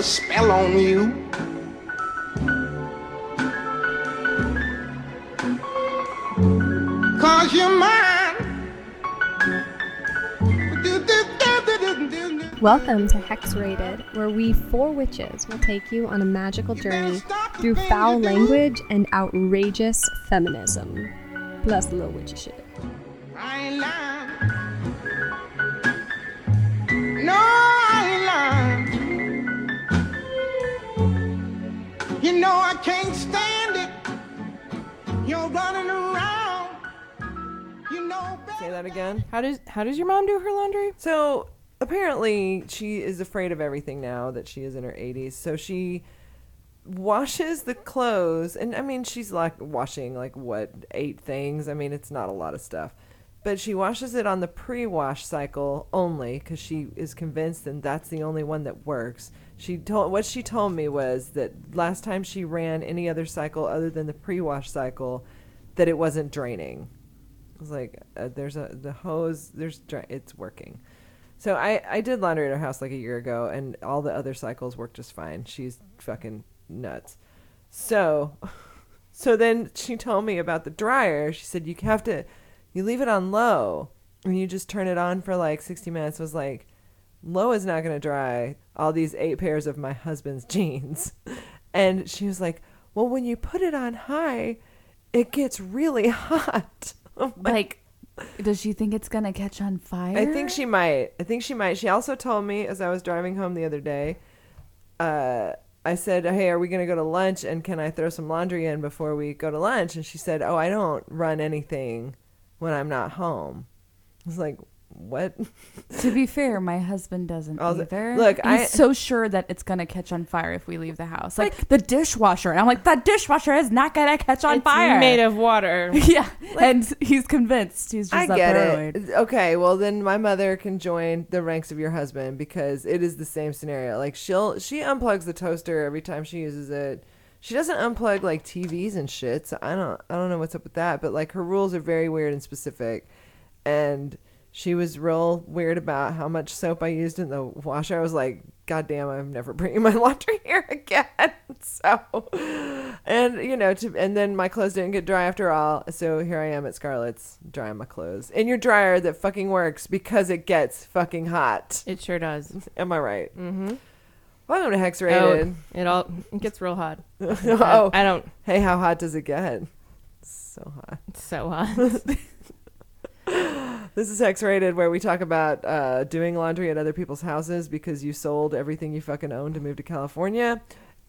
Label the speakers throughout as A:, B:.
A: a spell on you. Cause you're mine.
B: Welcome to Hex Rated, where we four witches will take you on a magical journey through foul language and outrageous feminism. Plus a little witchy shit.
A: Know I can't stand it. You're running around. You know
C: Say that again.
D: How does how does your mom do her laundry?
C: So apparently, she is afraid of everything now that she is in her 80s. So she washes the clothes, and I mean, she's like washing like what eight things. I mean, it's not a lot of stuff, but she washes it on the pre-wash cycle only because she is convinced, and that's the only one that works. She told what she told me was that last time she ran any other cycle other than the pre-wash cycle, that it wasn't draining. I was like, uh, there's a the hose, there's it's working. So I I did laundry at her house like a year ago, and all the other cycles work just fine. She's fucking nuts. So, so then she told me about the dryer. She said you have to, you leave it on low, and you just turn it on for like sixty minutes. I was like, low is not gonna dry all these eight pairs of my husband's jeans, and she was like, well, when you put it on high, it gets really hot.
E: Like, does she think it's gonna catch on fire?
C: I think she might. I think she might. She also told me as I was driving home the other day, uh, I said, Hey, are we going to go to lunch? And can I throw some laundry in before we go to lunch? And she said, Oh, I don't run anything when I'm not home. I was like, What?
E: To be fair, my husband doesn't
C: I was-
E: either.
C: look,
E: he's
C: I-
E: so sure that it's gonna catch on fire if we leave the house. Like, the dishwasher, and I'm like, that dishwasher is not gonna catch on
D: it's
E: fire.
D: made of water.
E: yeah, and he's convinced. He's just
C: I
E: that
C: get
E: paranoid.
C: it. Okay, well then my mother can join the ranks of your husband because it is the same scenario. Like she'll she unplugs the toaster every time she uses it. She doesn't unplug like TVs and shit. So I don't I don't know what's up with that. But like her rules are very weird and specific, and she was real weird about how much soap I used in the washer. I was like, God damn, I'm never bringing my laundry here again. So, and you know, to, and then my clothes didn't get dry after all. So here I am at Scarlet's drying my clothes in your dryer that fucking works because it gets fucking hot.
D: It sure does.
C: Am I right?
D: Mm-hmm.
C: Welcome to Hex
D: Oh,
C: Rated.
D: it all it gets real hot.
C: Oh,
D: I, I don't.
C: hey, how hot does it get? So hot.
D: So hot.
C: This is Hex Rated, where we talk about uh, doing laundry at other people's houses because you sold everything you fucking owned to move to California,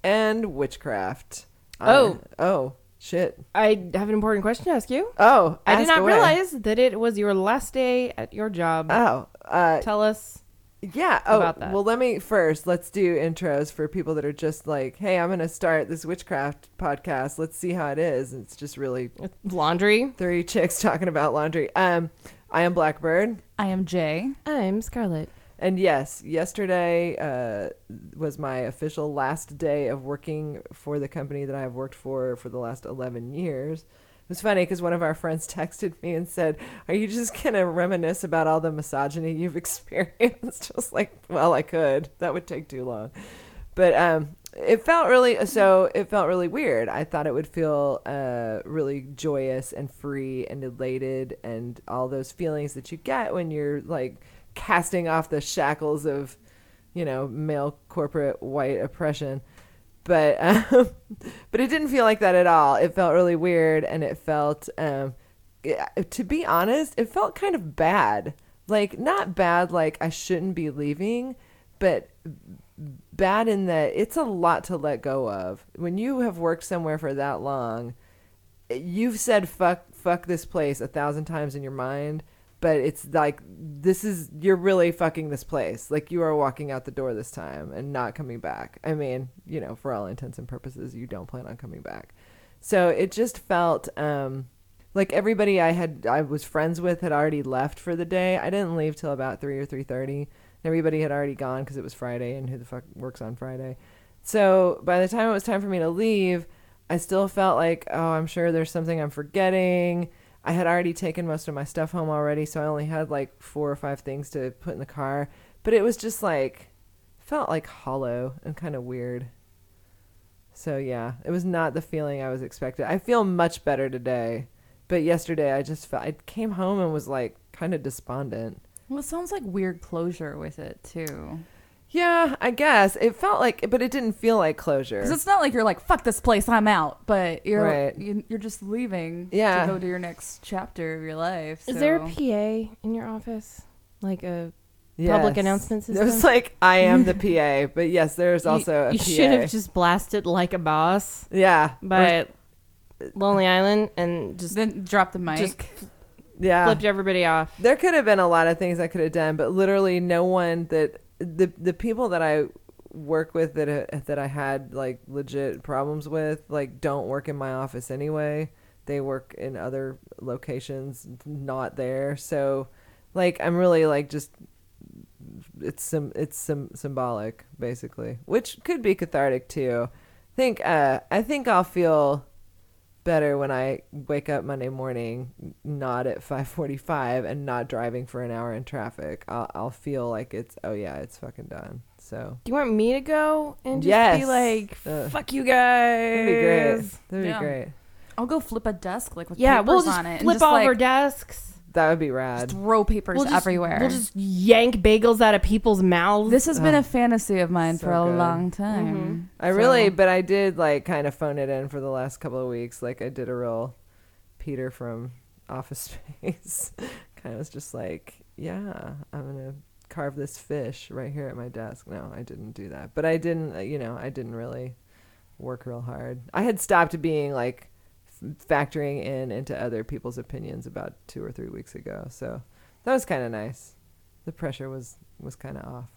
C: and witchcraft.
D: Oh.
C: Uh, oh, shit.
D: I have an important question to ask you.
C: Oh,
D: I did not
C: away.
D: realize that it was your last day at your job.
C: Oh, uh,
D: Tell us.
C: yeah. Oh,
D: about that.
C: well, let me first. Let's do intros for people that are just like, "Hey, I'm gonna start this witchcraft podcast. Let's see how it is." It's just really
D: Laundry.
C: three chicks talking about laundry. Um, I am Blackbird.
E: I am Jaye.
D: I'm Scarlet.
C: And yes, yesterday uh, was my official last day of working for the company that I have worked for for the last 11 years. It was funny because one of our friends texted me and said, Are you just going to reminisce about all the misogyny you've experienced? I was like, Well, I could. That would take too long. But um, it felt really so. It felt really weird. I thought it would feel uh, really joyous and free and elated and all those feelings that you get when you're like casting off the shackles of, you know, male corporate white oppression. But um, but it didn't feel like that at all. It felt really weird, and it felt, um, to be honest, it felt kind of bad. Like not bad, like I shouldn't be leaving, but bad in that it's a lot to let go of. When you have worked somewhere for that long, you've said fuck fuck this place a thousand times in your mind, but it's like this is you're really fucking this place. Like you are walking out the door this time and not coming back. I mean, you know, for all intents and purposes, you don't plan on coming back. So it just felt um like everybody I had I was friends with had already left for the day. I didn't leave till about 3 or 3:30. Everybody had already gone cuz it was Friday and who the fuck works on Friday. So by the time it was time for me to leave, I still felt like, oh, I'm sure there's something I'm forgetting. I had already taken most of my stuff home already, so I only had like four or five things to put in the car. But it was just like felt like hollow and kind of weird. So yeah, it was not the feeling I was expecting. I feel much better today, but yesterday I just felt I came home and was like kind of despondent.
E: Well, it sounds like weird closure with it too.
C: Yeah, I guess it felt like, but it didn't feel like closure.
E: Because it's not like you're like fuck this place, I'm out. But you're
C: Right.
E: you, you're just leaving
C: Yeah.
E: to go to your next chapter of your life.
D: Is there a PA in your office? Like a public
C: Yes.
D: announcement
C: It was like I am the PA, but yes, there's also a
D: you,
C: PA.
D: you should have just blasted like a boss
C: yeah,
D: by Lonely Island and just
E: then drop the mic?
D: Just-
C: yeah.
D: flipped everybody off.
C: There could have been a lot of things I could have done, but literally no one that the the people that I work with that uh, that I had like legit problems with like don't work in my office anyway. They work in other locations, not there. So, like, I'm really like just it's some it's some symbolic basically, which could be cathartic too. I Think uh I think I'll feel better when I wake up Monday morning not at 5:45 and not driving for an hour in traffic. I'll I'll feel like it's oh yeah, it's fucking done. So,
D: Do you want me to go and just
C: Yes.
D: be like,
C: Uh,
D: "Fuck you guys"?
C: that'd be great. That'd
E: Yeah.
C: be great.
E: I'll go flip a desk like with
D: Yeah,
E: papers
D: we'll just
E: on it and
D: flip
E: just
D: all
E: like
D: our desks.
C: That would be
E: just
C: rad.
E: throw papers
D: We'll just,
E: everywhere.
D: We'll just yank bagels out of people's mouths.
E: this has been
C: Oh,
E: a fantasy of mine
C: so
E: for a
C: good.
E: long time.
C: I
E: So-
C: really, but I did like kind of phone it in for the last couple of weeks. Like I did a real Peter from Office Space. kind of was just like, yeah, I'm gonna carve this fish right here at my desk. No, I didn't do that, but I didn't. uh, You know, I didn't really work real hard. I had stopped being like f- factoring in into other people's opinions about two or three weeks ago. So that was kind of nice. The pressure was was kind of off.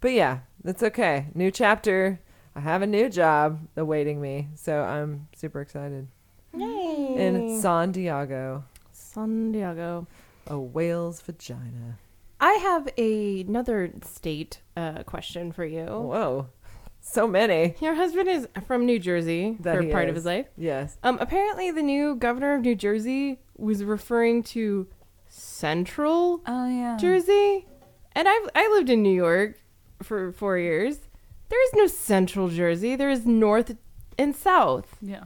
C: But yeah, that's okay. New chapter. I have a new job awaiting me, so I'm super excited.
D: Yay.
C: In San Diego,
D: San Diego.
C: a whale's vagina.
D: I have a, another state uh, question for you.
C: Whoa, so many.
D: Your husband is from New Jersey
C: That
D: for
C: he
D: part of
C: is.
D: his life.
C: Yes.
D: Um, apparently, the new governor of New Jersey was referring to Central
E: Oh yeah.
D: Jersey, and I I lived in New York for four years. There is no Central Jersey. There is North and South.
E: Yeah.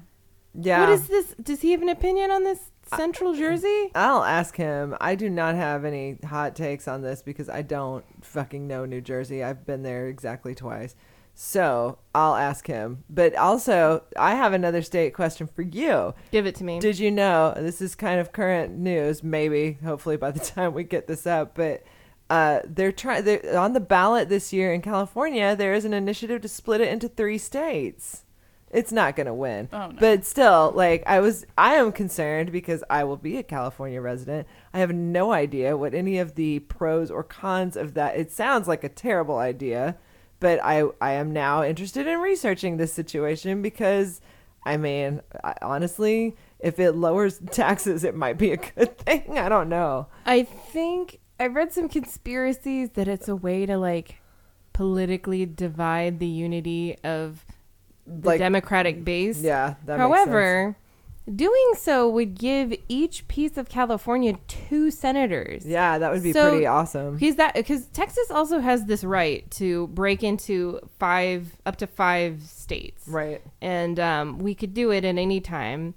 C: Yeah.
D: What is this? Does he have an opinion on this Central Jersey?
C: I'll ask him. I do not have any hot takes on this because I don't fucking know New Jersey. I've been there exactly twice. So I'll ask him. But also, I have another state question for you.
D: Give it to me.
C: Did you know this is kind of current news? Maybe, hopefully, by the time we get this up, but uh, they're trying. On the ballot this year in California. There is an initiative to split it into three states. It's not going to win,
E: Oh, no.
C: but still, like I was, I am concerned because I will be a California resident. I have no idea what any of the pros or cons of that. It sounds like a terrible idea, but I, I am now interested in researching this situation because I mean, I, honestly, if it lowers taxes, it might be a good thing. I don't know.
D: I think I read some conspiracies that it's a way to like politically divide the unity of the
C: Like-
D: Democratic base.
C: Yeah. That makes sense.
D: However, doing so would give each piece of California two senators.
C: yeah, that would be
D: So-
C: pretty awesome.
D: Because that because Texas also has this right to break into five up to five states.
C: Right.
D: And um, we could do it at any time.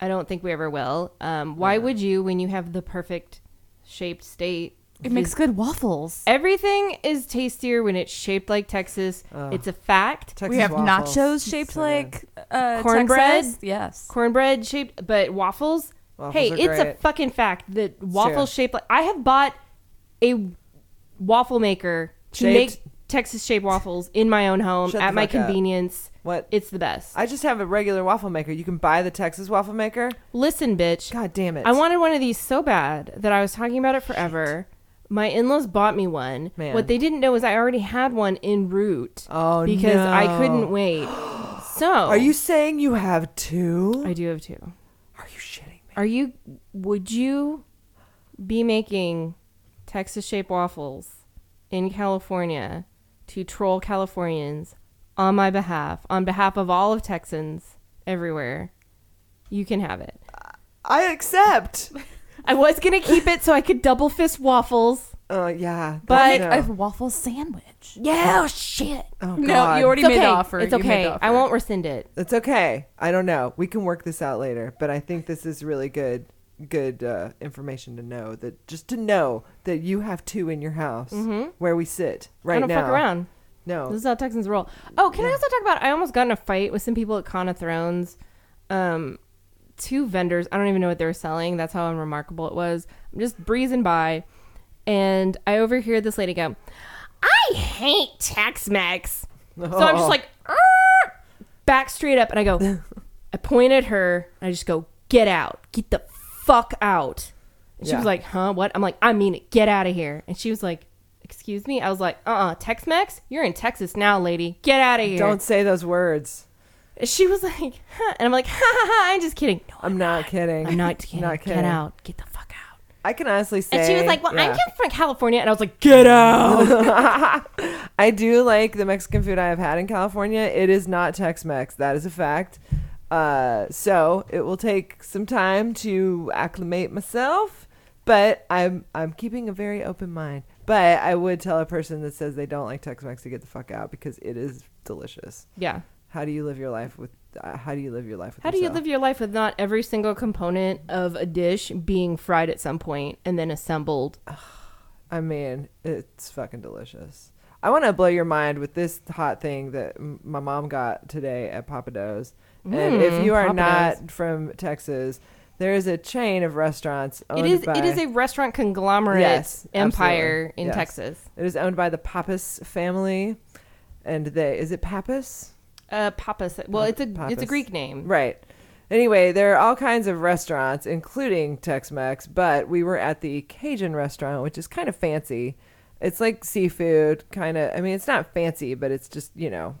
D: I don't think we ever will. Um, why would you when you have the perfect shaped state?
E: It makes good waffles.
D: Everything is tastier when it's shaped like Texas.
C: Ugh.
D: It's a fact.
C: Texas
E: we have
C: waffles.
E: nachos shaped
C: So
E: like uh,
D: Cornbread?
E: Texas. Yes.
D: Cornbread shaped, but waffles.
C: Waffles
D: hey,
C: are
D: it's a fucking fact that waffles shaped like I have bought a waffle maker to
C: Shaped-
D: make Texas shaped waffles in my own home
C: Shut
D: at my
C: fuck up.
D: convenience.
C: What?
D: It's the best.
C: I just have a regular waffle maker. You can buy the Texas waffle maker.
D: Listen, bitch.
C: God damn it.
D: I wanted one of these so bad that I was talking about it forever. My in-laws bought me one.
C: Man.
D: What they didn't know is I already had one en route
C: Oh
D: because I couldn't wait. So
C: Are you saying you have two?
D: I do have two.
C: Are you shitting me?
D: Are you? Would you be making Texas shaped waffles in California to troll Californians on my behalf, on behalf of all of Texans everywhere? You can have it.
C: I accept.
D: I was gonna keep it so I could double fist waffles
C: Oh yeah,
D: But-
C: that's-
E: A waffle sandwich.
D: Yeah, oh, shit.
C: oh,
E: No,
C: God.
E: you already
D: It's
E: made
D: okay.
E: the offer.
D: It's
E: You made
D: okay.
E: the
D: I won't rescind it.
C: It's okay. I don't know. We can work this out later, but I think this is really good good uh, information to know that just to know that you have two in your house
D: Mhm.
C: where we sit right
D: I don't
C: now.
D: fuck around.
C: No.
D: This is how Texans roll. Oh, can I also talk about? I almost got in a fight with some people at Con of Thrones. Um, two vendors. I don't even know what they were selling. That's how unremarkable it was. I'm just breezing by, and I overhear this lady go, "I hate Tex-Mex." So I'm just oh. like, "Arr!" back straight up, and I go, I point at her, and I just go, "Get out! Get the fuck out!" And she
C: Yeah.
D: was like, "Huh? What?" I'm like, "I mean it. Get out of here!" And she was like, "Excuse me?" I was like, "Uh-uh, Tex-Mex? You're in Texas now, lady. Get out of here!"
C: Don't say those words.
D: She was like, huh. and I'm like, ha ha ha! I'm just kidding. No,
C: I'm not kidding.
D: I'm not kidding.
C: Not
D: Get
C: kidding.
D: out. Get the fuck out.
C: I can honestly say
D: And she was like, well,
C: yeah.
D: I'm from California, and I was like, get out.
C: I do like the Mexican food I have had in California. It is not Tex-Mex. That is a fact. Uh, so it will take some time to acclimate myself, but I'm I'm keeping a very open mind. But I would tell a person that says they don't like Tex-Mex to get the fuck out because it is delicious.
D: yeah.
C: How do you live your life with? Uh, how do you live your life with?
D: How do you live your life with not every single component of a dish being fried at some point and then assembled?
C: I mean, it's fucking delicious. I want to blow your mind with this hot thing that m- my mom got today at Pappadeaux. and if
D: Mm,
C: you are
D: Pappadeaux.
C: not from Texas, there is a chain of restaurants. Owned
D: It is.
C: By,
D: It is a restaurant conglomerate
C: Yes,
D: empire
C: absolutely.
D: in
C: Yes.
D: Texas.
C: It is owned by the Pappas family, and they is it Pappas?
D: Uh, Papas. Well, it's a it's a Greek name.
C: Right. Anyway, there are all kinds of restaurants, including Tex-Mex, but we were at the Cajun restaurant, which is kind of fancy. It's like seafood, kind of. I mean, it's not fancy, but it's just you know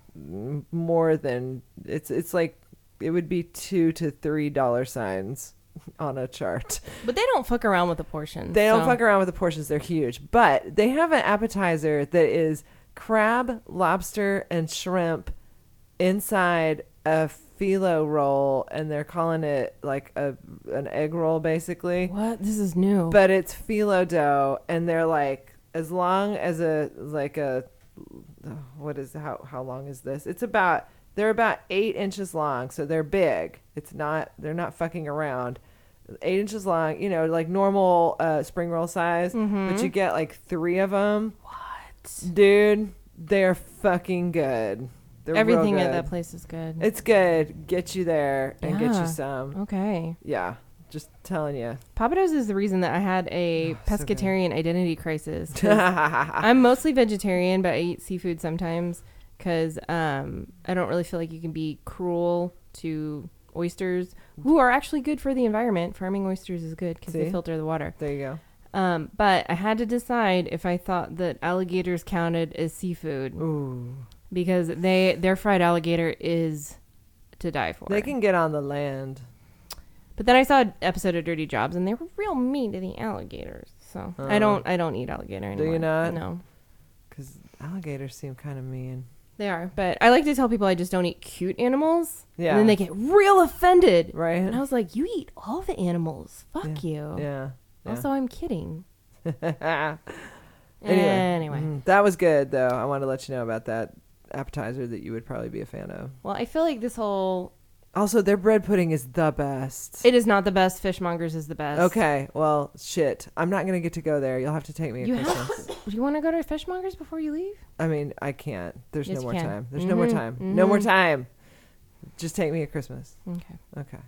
C: more than it's. It's like it would be two to three dollar signs on a chart.
D: But they don't fuck around with the portions.
C: They don't
D: so-
C: fuck around with the portions; they're huge. But they have an appetizer that is crab, lobster, and shrimp inside a phyllo roll, and they're calling it like a an egg roll, basically.
D: What? This is new.
C: But it's phyllo dough, and they're like as long as a like a what is how how long is this? It's about they're about eight inches long, so they're big. It's not they're not fucking around. Eight inches long, you know, like normal uh, spring roll size, but you get like three of them. What, dude? They're fucking good. They're
D: Everything at that place is good.
C: It's good. Get you there and get
D: Yeah.
C: you some.
D: okay.
C: Yeah, just telling you.
D: Pappadeaux is the reason that I had a
C: Oh, so good.
D: pescatarian identity crisis. 'cause I'm mostly vegetarian, but I eat seafood sometimes because um, I don't really feel like you can be cruel to oysters, who are actually good for the environment. Farming oysters is good because they
C: See?
D: filter the water.
C: there you go.
D: Um, but I had to decide if I thought that alligators counted as seafood
C: Ooh.
D: Because they their fried alligator is to die for.
C: They can get on the land.
D: But then I saw an episode of Dirty Jobs, and they were real mean to the alligators. So I
C: Oh.
D: don't, I don't eat alligator anymore.
C: Do you not?
D: No,
C: Because alligators seem kind of mean.
D: they are. But I like to tell people I just don't eat cute animals.
C: Yeah.
D: And then they get real offended.
C: Right?
D: And I was like, "You eat all the animals? Fuck you."
C: yeah. yeah.
D: Also, I'm kidding.
C: anyway.
D: Anyway,
C: Mhm. That was good, though. I want to let you know about that appetizer that you would probably be a fan of.
D: well, I feel like this whole
C: Also, their bread pudding is the best.
D: it is not the best. Fishmongers is the best.
C: okay. Well, shit. I'm not going to get to go there. You'll have to take me at
D: You
C: Christmas.
D: have. Do you want to go to Fishmongers before you leave?
C: I mean, I can't. There's
D: Yes,
C: no
D: you
C: more
D: can.
C: time. There's no more
D: Mhm,
C: time. No more
D: mhm.
C: time. Just take me at Christmas.
D: Okay.
C: Okay.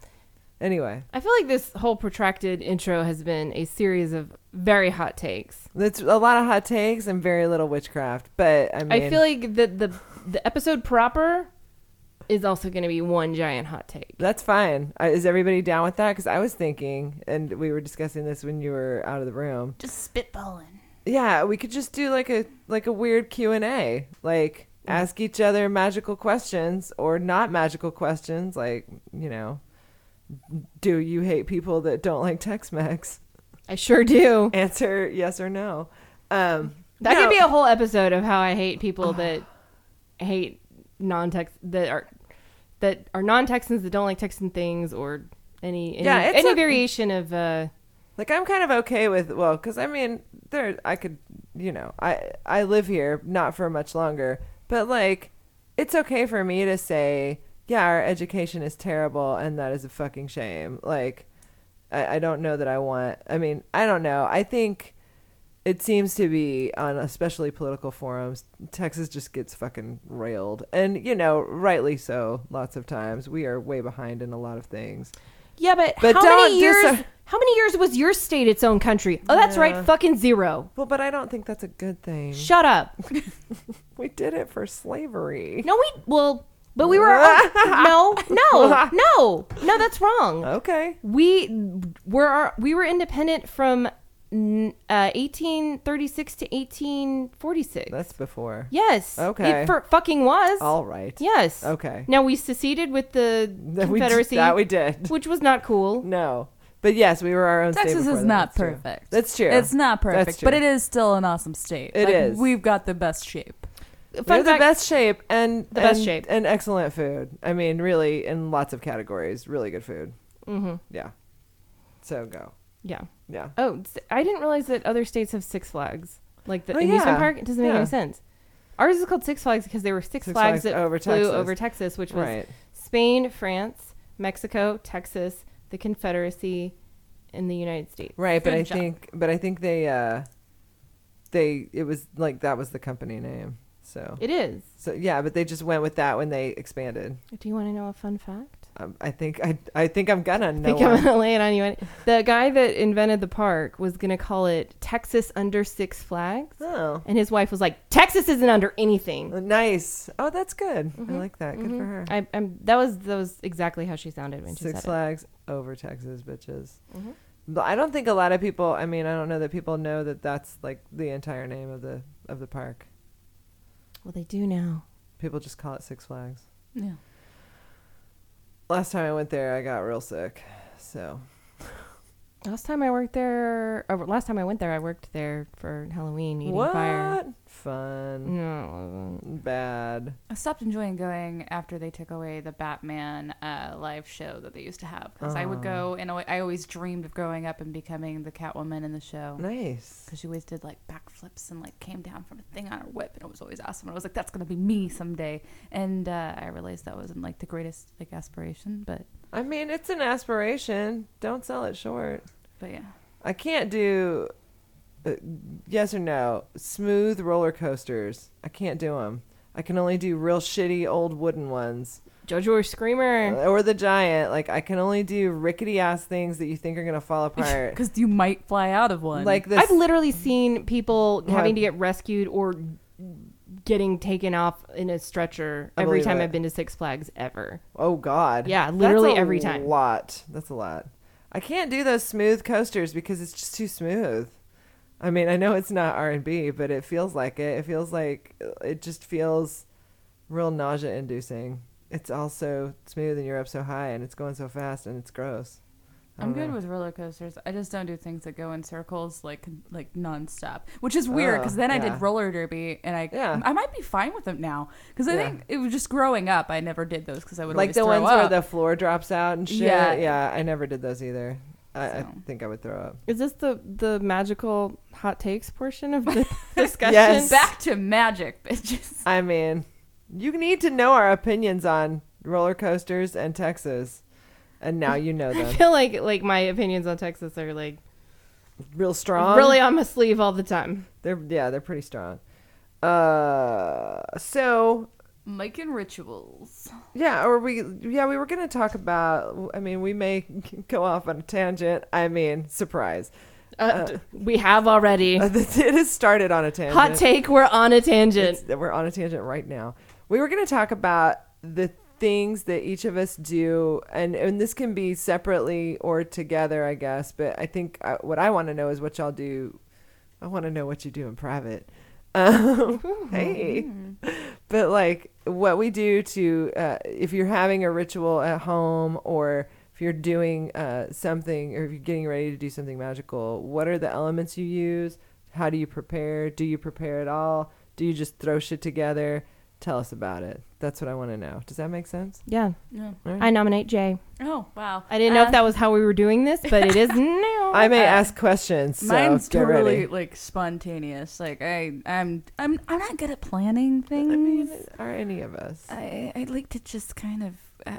C: Anyway,
D: I feel like this whole protracted intro has been a series of very hot takes.
C: that's a lot of hot takes and very little witchcraft. But I mean,
D: I feel like the the the episode proper is also going to be one giant hot take.
C: that's fine. Uh, is everybody down with that? Because I was thinking, and we were discussing this when you were out of the room.
E: Just spitballing.
C: Yeah, we could just do like a like a weird Q and A, like ask each other magical questions or not magical questions, like you know, do you hate people that don't like Tex-Mex?
D: I sure do.
C: Answer yes or no. Um,
D: That
C: no.
D: could be a whole episode of how I hate people that hate non-Tex that are that are non-Texans that don't like Texan things or any any,
C: Yeah,
D: any
C: a-
D: variation of uh
C: Like I'm kind of okay with well, because I mean, there I could, you know, I I live here not for much longer, but like, it's okay for me to say, yeah, our education is terrible, and that is a fucking shame. Like, I I don't know that I want. I mean, I don't know. I think it seems to be on especially political forums, Texas just gets fucking railed, and you know, rightly so. Lots of times we are way behind in a lot of things.
D: Yeah, but,
C: But
D: how many years?
C: dis-
D: how many years was your state its own country? Oh, that's
C: Yeah.
D: right, fucking zero.
C: Well, but I don't think that's a good thing.
D: Shut up.
C: We did it for slavery.
D: No, we well, but we were um, no, no, no, no. That's wrong.
C: Okay.
D: We were our, we were independent from uh, 1836 to 1846.
C: That's before.
D: yes.
C: Okay.
D: It for, fucking was.
C: All right.
D: Yes.
C: Okay.
D: Now we seceded with the
C: That we d-
D: Confederacy,
C: that we did.
D: which was not cool.
C: No. But yes, we were our own state
E: Texas is
C: that.
E: not
C: That's true.
E: perfect.
C: That's true.
E: It's not
C: That's
E: perfect, but it is still an awesome state.
C: It
E: It
C: is.
E: is. We've got the best shape.
C: We're
D: Fun
C: the best shape and
D: The best
C: and-
D: shape.
C: and excellent food. I mean, really, in lots of categories, really good food.
D: Mhm.
C: Yeah. So go.
D: Yeah.
C: Yeah.
D: Oh, I didn't realize that other states have Six Flags, like the
C: Oh,
D: amusement
C: yeah.
D: park. It doesn't make
C: Yeah.
D: any sense. Ours is called Six Flags because there were Six,
C: Six
D: Flags,
C: Flags
D: that
C: over
D: flew
C: Texas.
D: over Texas, which was
C: Right.
D: Spain, France, Mexico, Texas, the Confederacy, and the United States.
C: Right, but I
E: job.
C: think but I think they uh they it was like that was the company name. So
D: It is.
C: So yeah, but they just went with that when they expanded.
D: Do you want to know a fun fact?
C: Um, I think I I think I'm gonna
D: I
C: know.
D: think I'm gonna lay it on you. The guy that invented the park was gonna call it Texas under Six Flags,
C: Oh,
D: and his wife was like, "Texas isn't under anything."
C: uh, nice. Oh, that's good. I like that. Good for
D: Mhm.
C: her.
D: I, I'm, that was that was exactly how she sounded when she
C: Six
D: said
C: Flags over Texas, bitches.
D: Mhm.
C: But I don't think a lot of people. I mean, I don't know that people know that that's like the entire name of the of the park.
D: Well, they do now.
C: People just call it Six Flags.
E: Yeah.
C: Last time I went there, I got real sick. So
D: Last time I worked there, or last time I went there, I worked there for Halloween eating
C: what
D: fire.
C: fun?
D: No, it wasn't.
C: Bad.
E: I stopped enjoying going after they took away the Batman uh, live show that they used to have because I would go and I I always dreamed of growing up and becoming the Catwoman in the show.
C: Nice.
E: Because she always did like backflips and like came down from a thing on her whip, and it was always awesome. And I was like, "That's gonna be me someday." And uh, I realized that wasn't like the greatest like aspiration, but
C: I mean, it's an aspiration. Don't sell it short.
E: but yeah,
C: I can't do uh, yes or no smooth roller coasters. I can't do them. I can only do real shitty old wooden ones
D: Jojo or Screamer.
C: or the giant. Like I can only do rickety ass things that you think are gonna fall apart.
E: because you might fly out of one.
C: like this.
D: I've literally seen people having to get rescued or getting taken off in a stretcher
C: I
D: every time
C: it.
D: I've been to Six Flags ever.
C: oh God.
D: Yeah, literally every time.
C: A lot. That's a lot. I can't do those smooth coasters because it's just too smooth. I mean, I know it's not R and B, but it feels like it. It feels like uh, it just feels real nausea inducing. It's all so smooth and you're up so high and it's going so fast and it's gross. I
E: I'm good
C: know.
E: with roller coasters. I just don't do things that go in circles like like nonstop, which is weird because
C: Oh,
E: then I did roller derby and I
C: Yeah.
E: I might be fine with them now because I
C: Yeah.
E: think it was just growing up. I never did those because I would
C: like
E: always
C: the
E: throw
C: ones
E: up.
C: where the floor drops out and shit.
E: Yeah.
C: Yeah, I never did those either. I, I think I would throw up.
D: Is this the the magical hot takes portion of the discussion?
C: Yes.
E: back to magic, bitches.
C: I mean, you need to know our opinions on roller coasters and Texas, and now you know
D: that.
C: I
D: feel like like my opinions on Texas are like
C: Real strong.
D: really on my sleeve all the time.
C: They're yeah, they're pretty strong. Uh, so
E: Mike and rituals.
C: yeah, or we yeah we were gonna talk about. I mean, we may go off on a tangent. I mean, surprise.
D: Uh, d- we have already.
C: Uh, it has started on a tangent.
D: Hot take, we're on a tangent.
C: It's- we're on a tangent right now. We were going to talk about the things that each of us do, and and this can be separately or together, I guess. But I think uh, what I want to know is what y'all do. I want to know what you do in private. Um, hey, but like what we do to uh, if you're having a ritual at home or if you're doing uh, something or if you're getting ready to do something magical, what are the elements you use? How do you prepare? Do you prepare at all? Do you just throw shit together? Tell us about it. That's what I want to know. Does that make sense?
D: Yeah.
E: Yeah.
C: All right.
D: I nominate Jaye.
E: Oh wow.
D: I didn't know
E: Uh,
D: if that was how we were doing this, but it is now.
C: I may
E: Uh,
C: ask questions. So
E: Mine's
C: get
E: totally
C: ready.
E: like spontaneous. Like I, I'm, I'm, I'm not good at planning things.
C: I mean, are any of us?
E: I, I like to just kind of.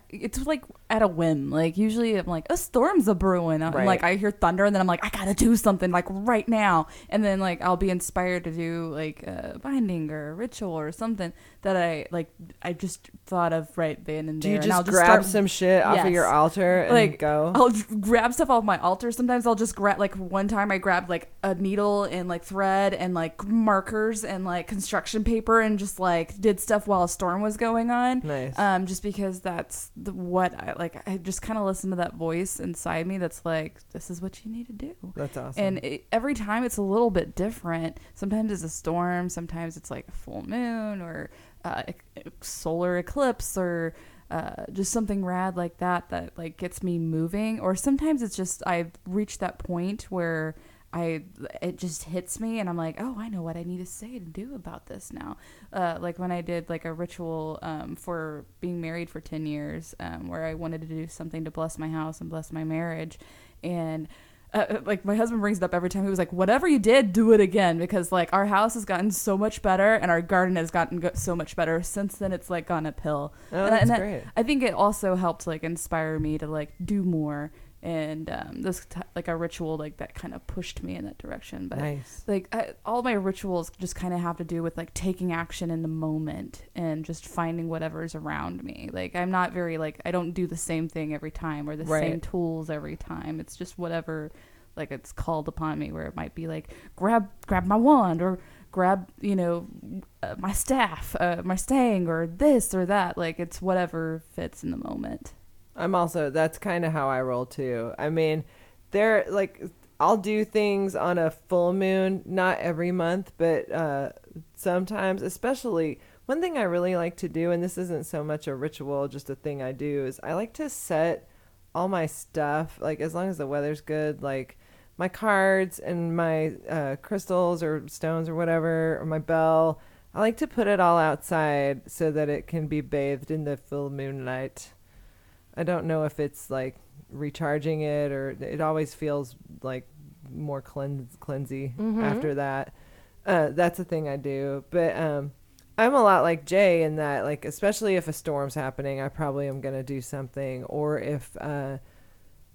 E: It's like at a whim. Like usually, I'm like a storm's a brewing. I'm
C: Right.
E: like I hear thunder, and then I'm like I gotta do something like right now. And then like I'll be inspired to do like a binding or a ritual or something that I like. I just thought of right then and there.
C: Do you
E: and I'll
C: just
E: just
C: grab
E: start
C: some shit off of your altar and
E: like
C: go?
E: I'll grab stuff off my altar. Sometimes I'll just grab like one time I grabbed like a needle and like thread and like markers and like construction paper and just like did stuff while a storm was going on.
C: Nice.
E: Um, just because that's the, what I like. I just kind of listen to that voice inside me that's like, this is what you need to do.
C: That's awesome.
E: And it, every time it's a little bit different. Sometimes it's a storm. Sometimes it's like a full moon or uh, e- solar eclipse or uh, just something rad like that that like gets me moving. Or sometimes it's just I've reached that point where I it just hits me and I'm like, oh, I know what I need to say to do about this now. Uh, like when I did like a ritual um, for being married for ten years, um, where I wanted to do something to bless my house and bless my marriage, and uh, like my husband brings it up every time. He was like, "Whatever you did, do it again," because like our house has gotten so much better, and our garden has gotten go- so much better since then. It's like gone uphill.
C: oh,
E: and,
C: that's
E: and that-
C: great.
E: I think it also helped like inspire me to like do more, and um, this t- like a ritual like that kind of pushed me in that direction. But
C: nice.
E: like I, all my rituals just kind of have to do with like taking action in the moment and just finding whatever's around me like i'm not very like i don't do the same thing every time or the
C: Right.
E: same tools every time it's just whatever like it's called upon me where it might be like grab grab my wand or grab you know uh, my staff uh, my stang or this or that like it's whatever fits in the moment
C: I'm also that's kind of how I roll too. I mean, there like I'll do things on a full moon, not every month, but uh sometimes, especially one thing I really like to do and this isn't so much a ritual, just a thing I do is I like to set all my stuff like as long as the weather's good, like my cards and my uh, crystals or stones or whatever, or my bell. I like to put it all outside so that it can be bathed in the full moonlight. I don't know if it's like recharging it or it always feels like more cleanse cleansy
D: Mhm.
C: after that. Uh, that's a thing I do, but um, I'm a lot like Jaye in that like especially if a storm's happening, I probably am gonna do something, or if uh,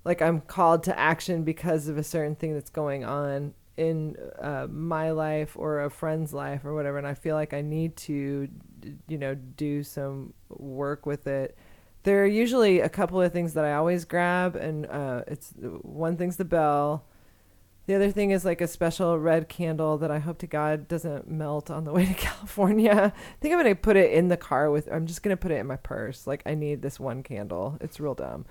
C: like I'm called to action because of a certain thing that's going on in uh, my life or a friend's life or whatever, and I feel like I need to, you know, do some work with it. There are usually a couple of things that I always grab, and uh, it's one thing's the bell. The other thing is like a special red candle that I hope to God doesn't melt on the way to California. I think I'm gonna put it in the car with. I'm just gonna put it in my purse. Like I need this one candle. It's real dumb.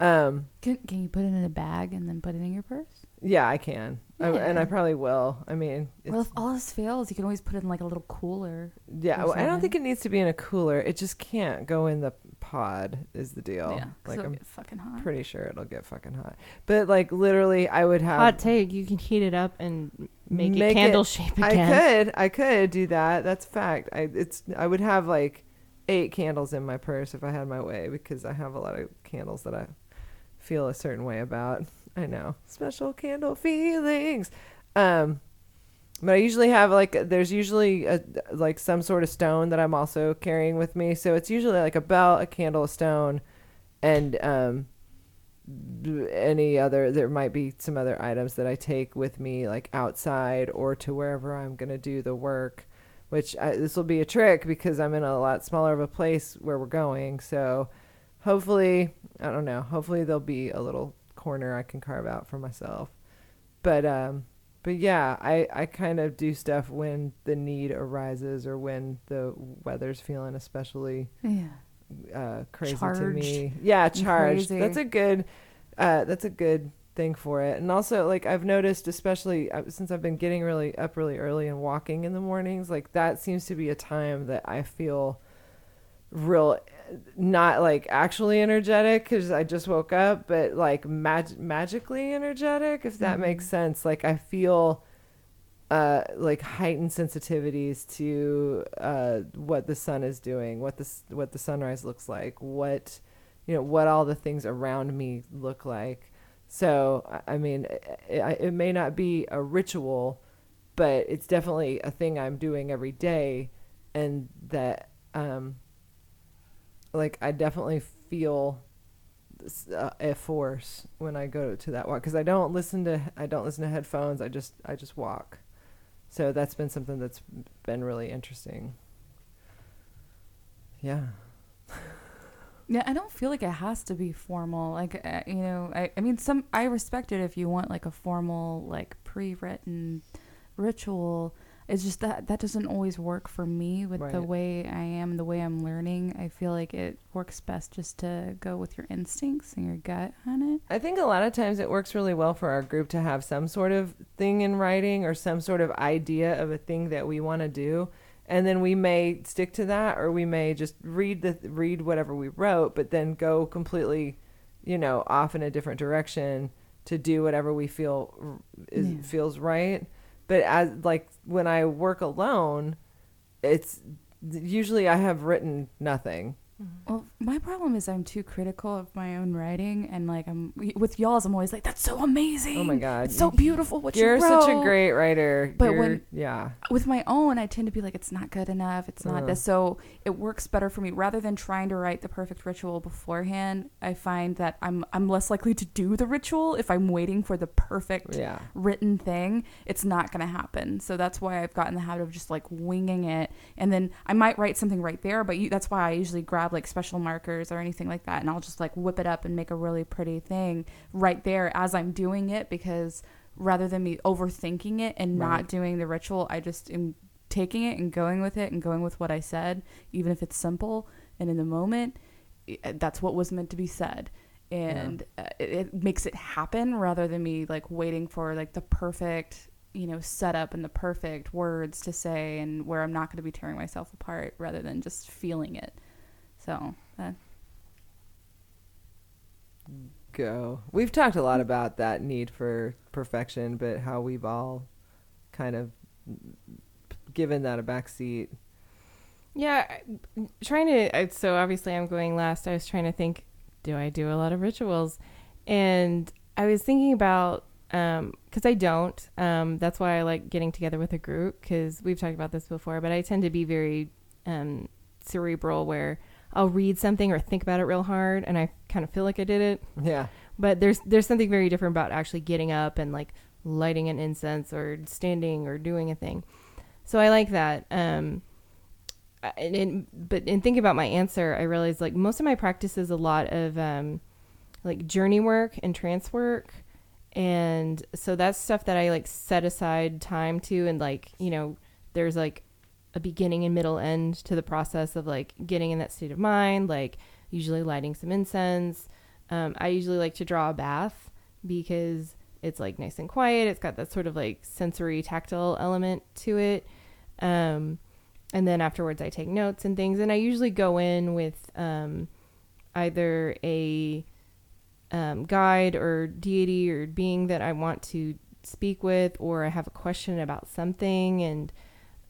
C: Um,
E: can, can you put it in a bag and then put it in your purse
C: yeah, I can, I, and I probably will. I mean, it's,
E: well if all else fails you can always put it in like a little cooler
C: yeah. well, I don't think it needs to be in a cooler. It just can't go in the pod. Is the deal?
E: yeah 'cause
C: like
E: it'll
C: I'm
E: get fucking hot
C: pretty sure it'll get fucking hot. But like literally, I would have
D: Hot take. You can heat it up and make,
C: Make
D: it candle
C: it-
D: shape
C: I
D: again.
C: could, I could do that. That's a fact. I it's I would have like eight candles in my purse if I had my way because I have a lot of candles that I feel a certain way about. I know special candle feelings. Um, but I usually have like there's usually a, like some sort of stone that I'm also carrying with me. So it's usually like a bell, a candle, a stone, and um any other there might be some other items that I take with me like outside or to wherever I'm going to do the work which I, this will be a trick because I'm in a lot smaller of a place where we're going so hopefully I don't know hopefully there'll be a little corner I can carve out for myself but um but yeah I I kind of do stuff when the need arises or when the weather's feeling especially
E: yeah
C: uh, crazy to me. Yeah, charged.
E: crazy.
C: That's a good. Uh, that's a good thing for it. And also, like I've noticed, especially uh, since I've been getting really up really early and walking in the mornings, like that seems to be a time that I feel real, not like actually energetic because I just woke up, but like mag- magically energetic, if that makes sense. Like I feel uh, like heightened sensitivities to uh, what the sun is doing, what the what the sunrise looks like, what you know, what all the things around me look like. So, I- I mean, it, it may not be a ritual, but it's definitely a thing I'm doing every day. And that, um, like, I definitely feel this, uh, a force when I go to that walk because I don't listen to I don't listen to headphones. I just I just walk. So that's been something that's been really interesting. Yeah.
E: Yeah, I don't feel like it has to be formal. Like, uh, you know, I, I mean, some I respect it if you want like a formal, like pre-written ritual. It's just that that doesn't always work for me with the way I am, the way I'm learning. I feel like it works best just to go with your instincts and your gut on it.
C: I think a lot of times it works really well for our group to have some sort of thing in writing or some sort of idea of a thing that we want to do. And then we may stick to that or we may just read the read whatever we wrote but then go completely, you know, off in a different direction to do whatever we feel is
E: Yeah.
C: feels right. But as like when I work alone, it's usually I have written nothing.
E: Well, my problem is I'm too critical of my own writing, and like I'm with y'all's, I'm always like, "That's so amazing!
C: Oh my god.
E: it's so beautiful what
C: You're
E: you wrote."
C: such a great writer.
E: But
C: You're-
E: when-
C: yeah.
E: with my own, I tend to be like, it's not good enough. It's not
C: Uh.
E: this. So it works better for me rather than trying to write the perfect ritual beforehand. I find that I'm I'm less likely to do the ritual if I'm waiting for the perfect
C: Yeah.
E: written thing. It's not going to happen. So that's why I've gotten the habit of just like winging it, and then I might write something right there. But you, that's why I usually grab like special markers or anything like that, and I'll just like whip it up and make a really pretty thing right there as I'm doing it because rather than me overthinking it and
C: Right.
E: not doing the ritual, I just am taking it and going with it and going with what I said, even if it's simple and in the moment, that's what was meant to be said. And uh, it, it makes it happen rather than me like waiting for like the perfect, you know, setup and the perfect words to say and where I'm not going to be tearing myself apart rather than just feeling it. So, uh,
C: Go. We've talked a lot about that need for perfection, but how we've all kind of given that a backseat.
D: Yeah, trying to. So obviously, I'm going last. I was trying to think, do I do a lot of rituals? And I was thinking about, because I don't. Um, that's why I like getting together with a group, because we've talked about this before, but I tend to be very um, cerebral where I'll read something or think about it real hard and I kind of feel like I did it.
C: Yeah.
D: But there's there's something very different about actually getting up and like lighting an incense or standing or doing a thing. So I like that. Um, and, and but in thinking about my answer, I realized like most of my practice is a lot of um, like journey work and trance work, and so that's stuff that I like set aside time to, and like you know, there's like a beginning and middle end to the process of like getting in that state of mind, like usually lighting some incense. Um, I usually like to draw a bath because it's like nice and quiet. It's got that sort of like sensory tactile element to it. Um, and then afterwards, I take notes and things. And I usually go in with um, either a um, guide or deity or being that I want to speak with, or I have a question about something. And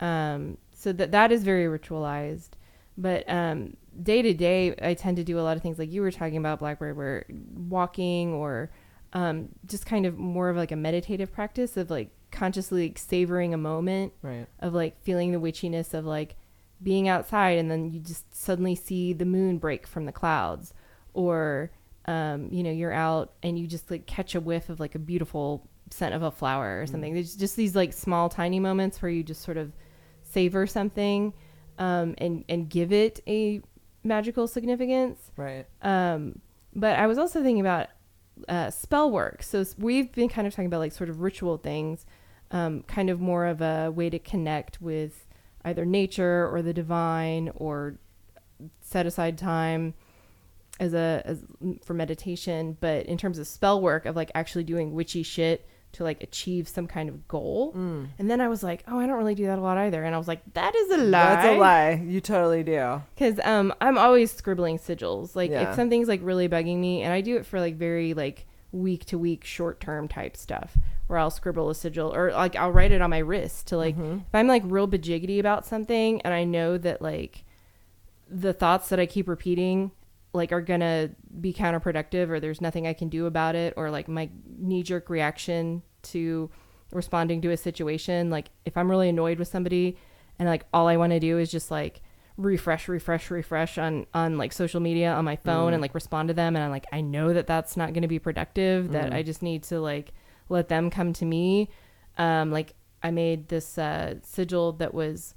D: um, so that that is very ritualized. But um, day to day, I tend to do a lot of things like you were talking about, Blackbird, where walking or um, just kind of more of like a meditative practice of like consciously like, savoring a moment
C: Right.
D: of like feeling the witchiness of like being outside and then you just suddenly see the moon break from the clouds or um, you know you're out and you just like catch a whiff of like a beautiful scent of a flower or something there's just these like small tiny moments where you just sort of savor something um, and and give it a magical significance
C: Right.
D: um, but I was also thinking about uh, spell work. So we've been kind of talking about like sort of ritual things, um, kind of more of a way to connect with either nature or the divine or set aside time as a as for meditation. But in terms of spell work of like actually doing witchy shit to like achieve some kind of goal.
C: Mm.
D: And then I was like, oh, I don't really do that a lot either. And I was like, that is a lie.
C: That's a lie. You totally do.
D: Because um, I'm always scribbling sigils. Like
C: Yeah.
D: if something's like really bugging me, and I do it for like very like week to week, short term type stuff, where I'll scribble a sigil or like I'll write it on my wrist to like
C: Mhm.
D: if I'm like real bajiggity about something, and I know that like the thoughts that I keep repeating like are gonna be counterproductive or there's nothing I can do about it or like my knee jerk reaction to responding to a situation. Like if I'm really annoyed with somebody and like all I want to do is just like refresh refresh refresh on on like social media on my phone and like respond to them and I'm like I know that that's not going to be productive that I just need to like let them come to me um like I made this uh sigil that was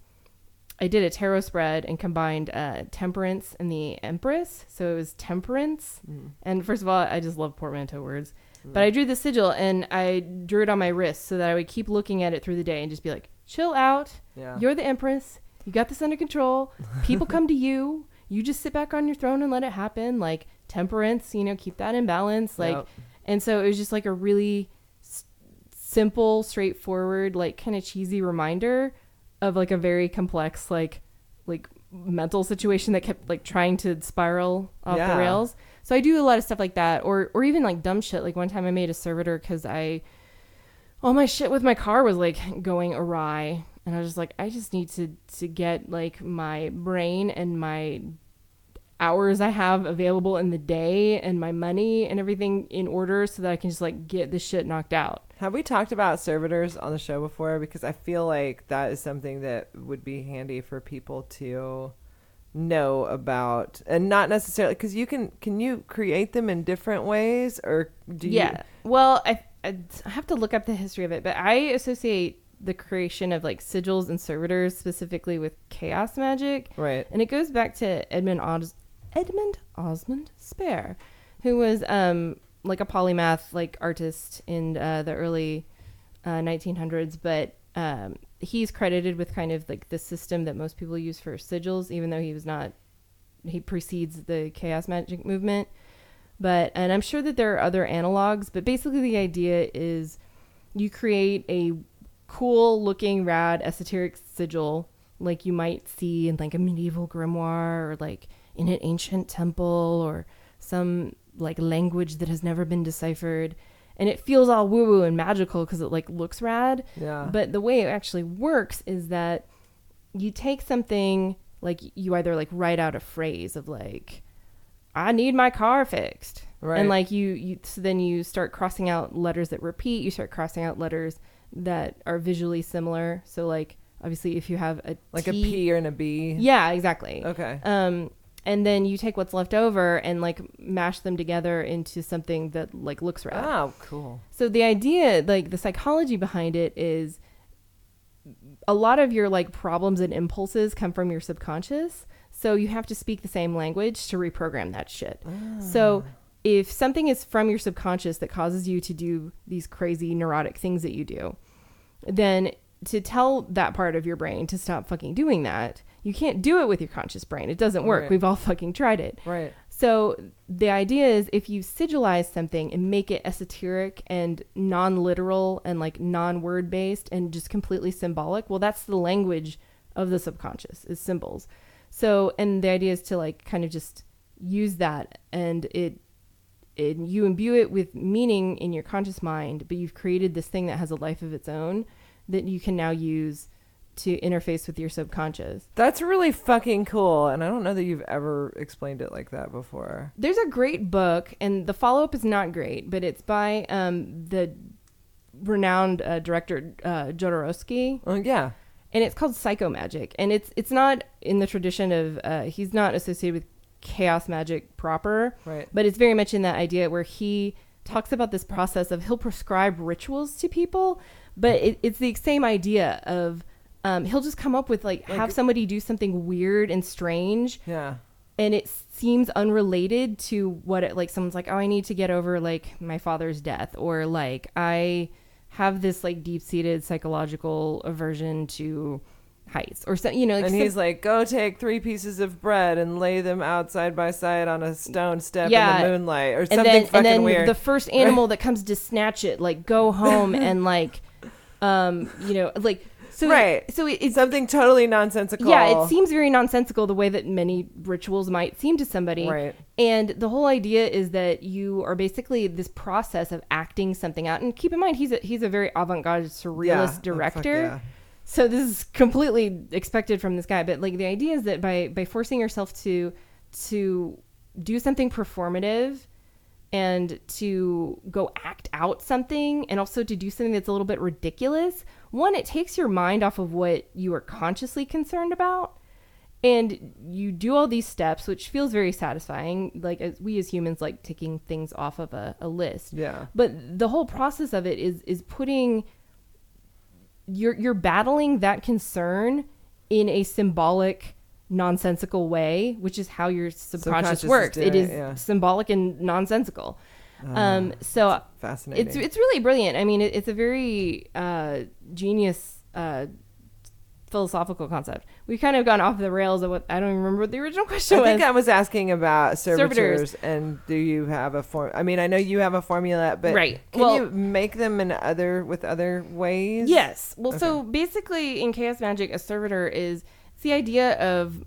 D: I did a tarot spread and combined uh, temperance and the empress. So it was temperance. And first of all, I just love portmanteau words. But I drew the sigil and I drew it on my wrist so that I would keep looking at it through the day and just be like, chill out.
C: Yeah.
D: You're the empress. You got this under control. People come to you. You just sit back on your throne and let it happen. Like temperance, you know, keep that in balance. Like,
C: Yep.
D: and so it was just like a really s- simple, straightforward, like kind of cheesy reminder of like a very complex, like, like mental situation that kept like trying to spiral off
C: Yeah.
D: the rails. So I do a lot of stuff like that, or or even like dumb shit. Like one time I made a servitor because I all my shit with my car was like going awry and i was just like i just need to to get like my brain and my hours i have available in the day and my money and everything in order so that i can just like get this shit knocked out
C: Have we talked about servitors on the show before? Because I feel like that is something that would be handy for people to know about, and not necessarily because you can can you create them in different ways, or do you?
D: yeah well I, I I have to look up the history of it but i associate the creation of like sigils and servitors specifically with chaos magic
C: Right.
D: and it goes back to Edmund Os- Edmund Osman Spare, who was um like a polymath like artist in uh, the early uh, 1900s, but um, he's credited with kind of like the system that most people use for sigils, even though he was not. He precedes the chaos magic movement, but and I'm sure that there are other analogs, but basically the idea is you create a cool looking rad esoteric sigil like you might see in like a medieval grimoire or like in an ancient temple or some like language that has never been deciphered and it feels all woo woo and magical because it like looks rad
C: Yeah.
D: but the way it actually works is that you take something like you either like write out a phrase of like I need my car fixed.
C: Right.
D: And like you you so then you start crossing out letters that repeat, you start crossing out letters that are visually similar. So like obviously if you have a
C: like a
D: T-
C: P or an a B.
D: Yeah, exactly.
C: Okay.
D: Um and then you take what's left over and like mash them together into something that like looks rad.
C: Oh, cool.
D: So the idea, like the psychology behind it is a lot of your like problems and impulses come from your subconscious. So you have to speak the same language to reprogram that shit. So ah. if something is from your subconscious that causes you to do these crazy neurotic things that you do, then to tell that part of your brain to stop fucking doing that, you can't do it with your conscious brain. It doesn't work.
C: Right.
D: We've all fucking tried it.
C: Right.
D: So the idea is if you sigilize something and make it esoteric and non-literal and like non-word based and just completely symbolic, well that's the language of the subconscious is symbols. So and the idea is to like kind of just use that and it it you imbue it with meaning in your conscious mind, but you've created this thing that has a life of its own that you can now use to interface with your subconscious.
C: That's really fucking cool, and I don't know that you've ever explained it like that before.
D: There's a great book, and the follow up is not great, but it's by um, the renowned uh, director uh, Jodorowsky,
C: Oh yeah.
D: and it's called Psychomagic. And it's it's not in the tradition of uh, he's not associated with chaos magic proper,
C: Right.
D: but it's very much in that idea where he talks about this process of he'll prescribe rituals to people, but it, it's the same idea of um, he'll just come up with like,
C: Like-
D: have somebody do something weird and strange
C: Yeah.
D: and it seems unrelated to what it like someone's like oh i need to get over like my father's death or like i have this like deep-seated psychological aversion to heights or so you know like
C: And
D: some-
C: he's like, "Go take three pieces of bread and lay them out side by side on a stone step
D: Yeah.
C: in the moonlight, or
D: and
C: something
D: then
C: fucking
D: and then
C: weird."
D: the first animal that comes to snatch it like go home and like um you know like so
C: Right.
D: so it, it's
C: something totally nonsensical.
D: Yeah, it seems very nonsensical the way that many rituals might seem to somebody.
C: Right.
D: And the whole idea is that you are basically this process of acting something out. And keep in mind, he's a he's a very avant-garde surrealist
C: Yeah. Oh,
D: director.
C: yeah.
D: So this is completely expected from this guy. But like the idea is that by by forcing yourself to to do something performative and to go act out something and also to do something that's a little bit ridiculous, one, it takes your mind off of what you are consciously concerned about. And you do all these steps, which feels very satisfying. Like as we as humans like ticking things off of a, a list.
C: Yeah.
D: But the whole process of it is is putting you're you're battling that concern in a symbolic nonsensical way, which is how your subconscious,
C: Subconscious is
D: works.
C: doing
D: It is
C: yeah.
D: symbolic and nonsensical. Um, so
C: Fascinating.
D: it's it's really brilliant. I mean, it, it's a very uh, genius uh, philosophical concept. We've kind of gone off the rails of what I don't even remember what the original question
C: I
D: was.
C: I think I was asking about
D: Servitors.
C: servitors, and do you have a form? I mean, I know you have a formula, but
D: Right.
C: Can
D: Well-
C: you make them in other with other ways?
D: Yes. Well, so basically, in chaos magic, a servitor is it's the idea of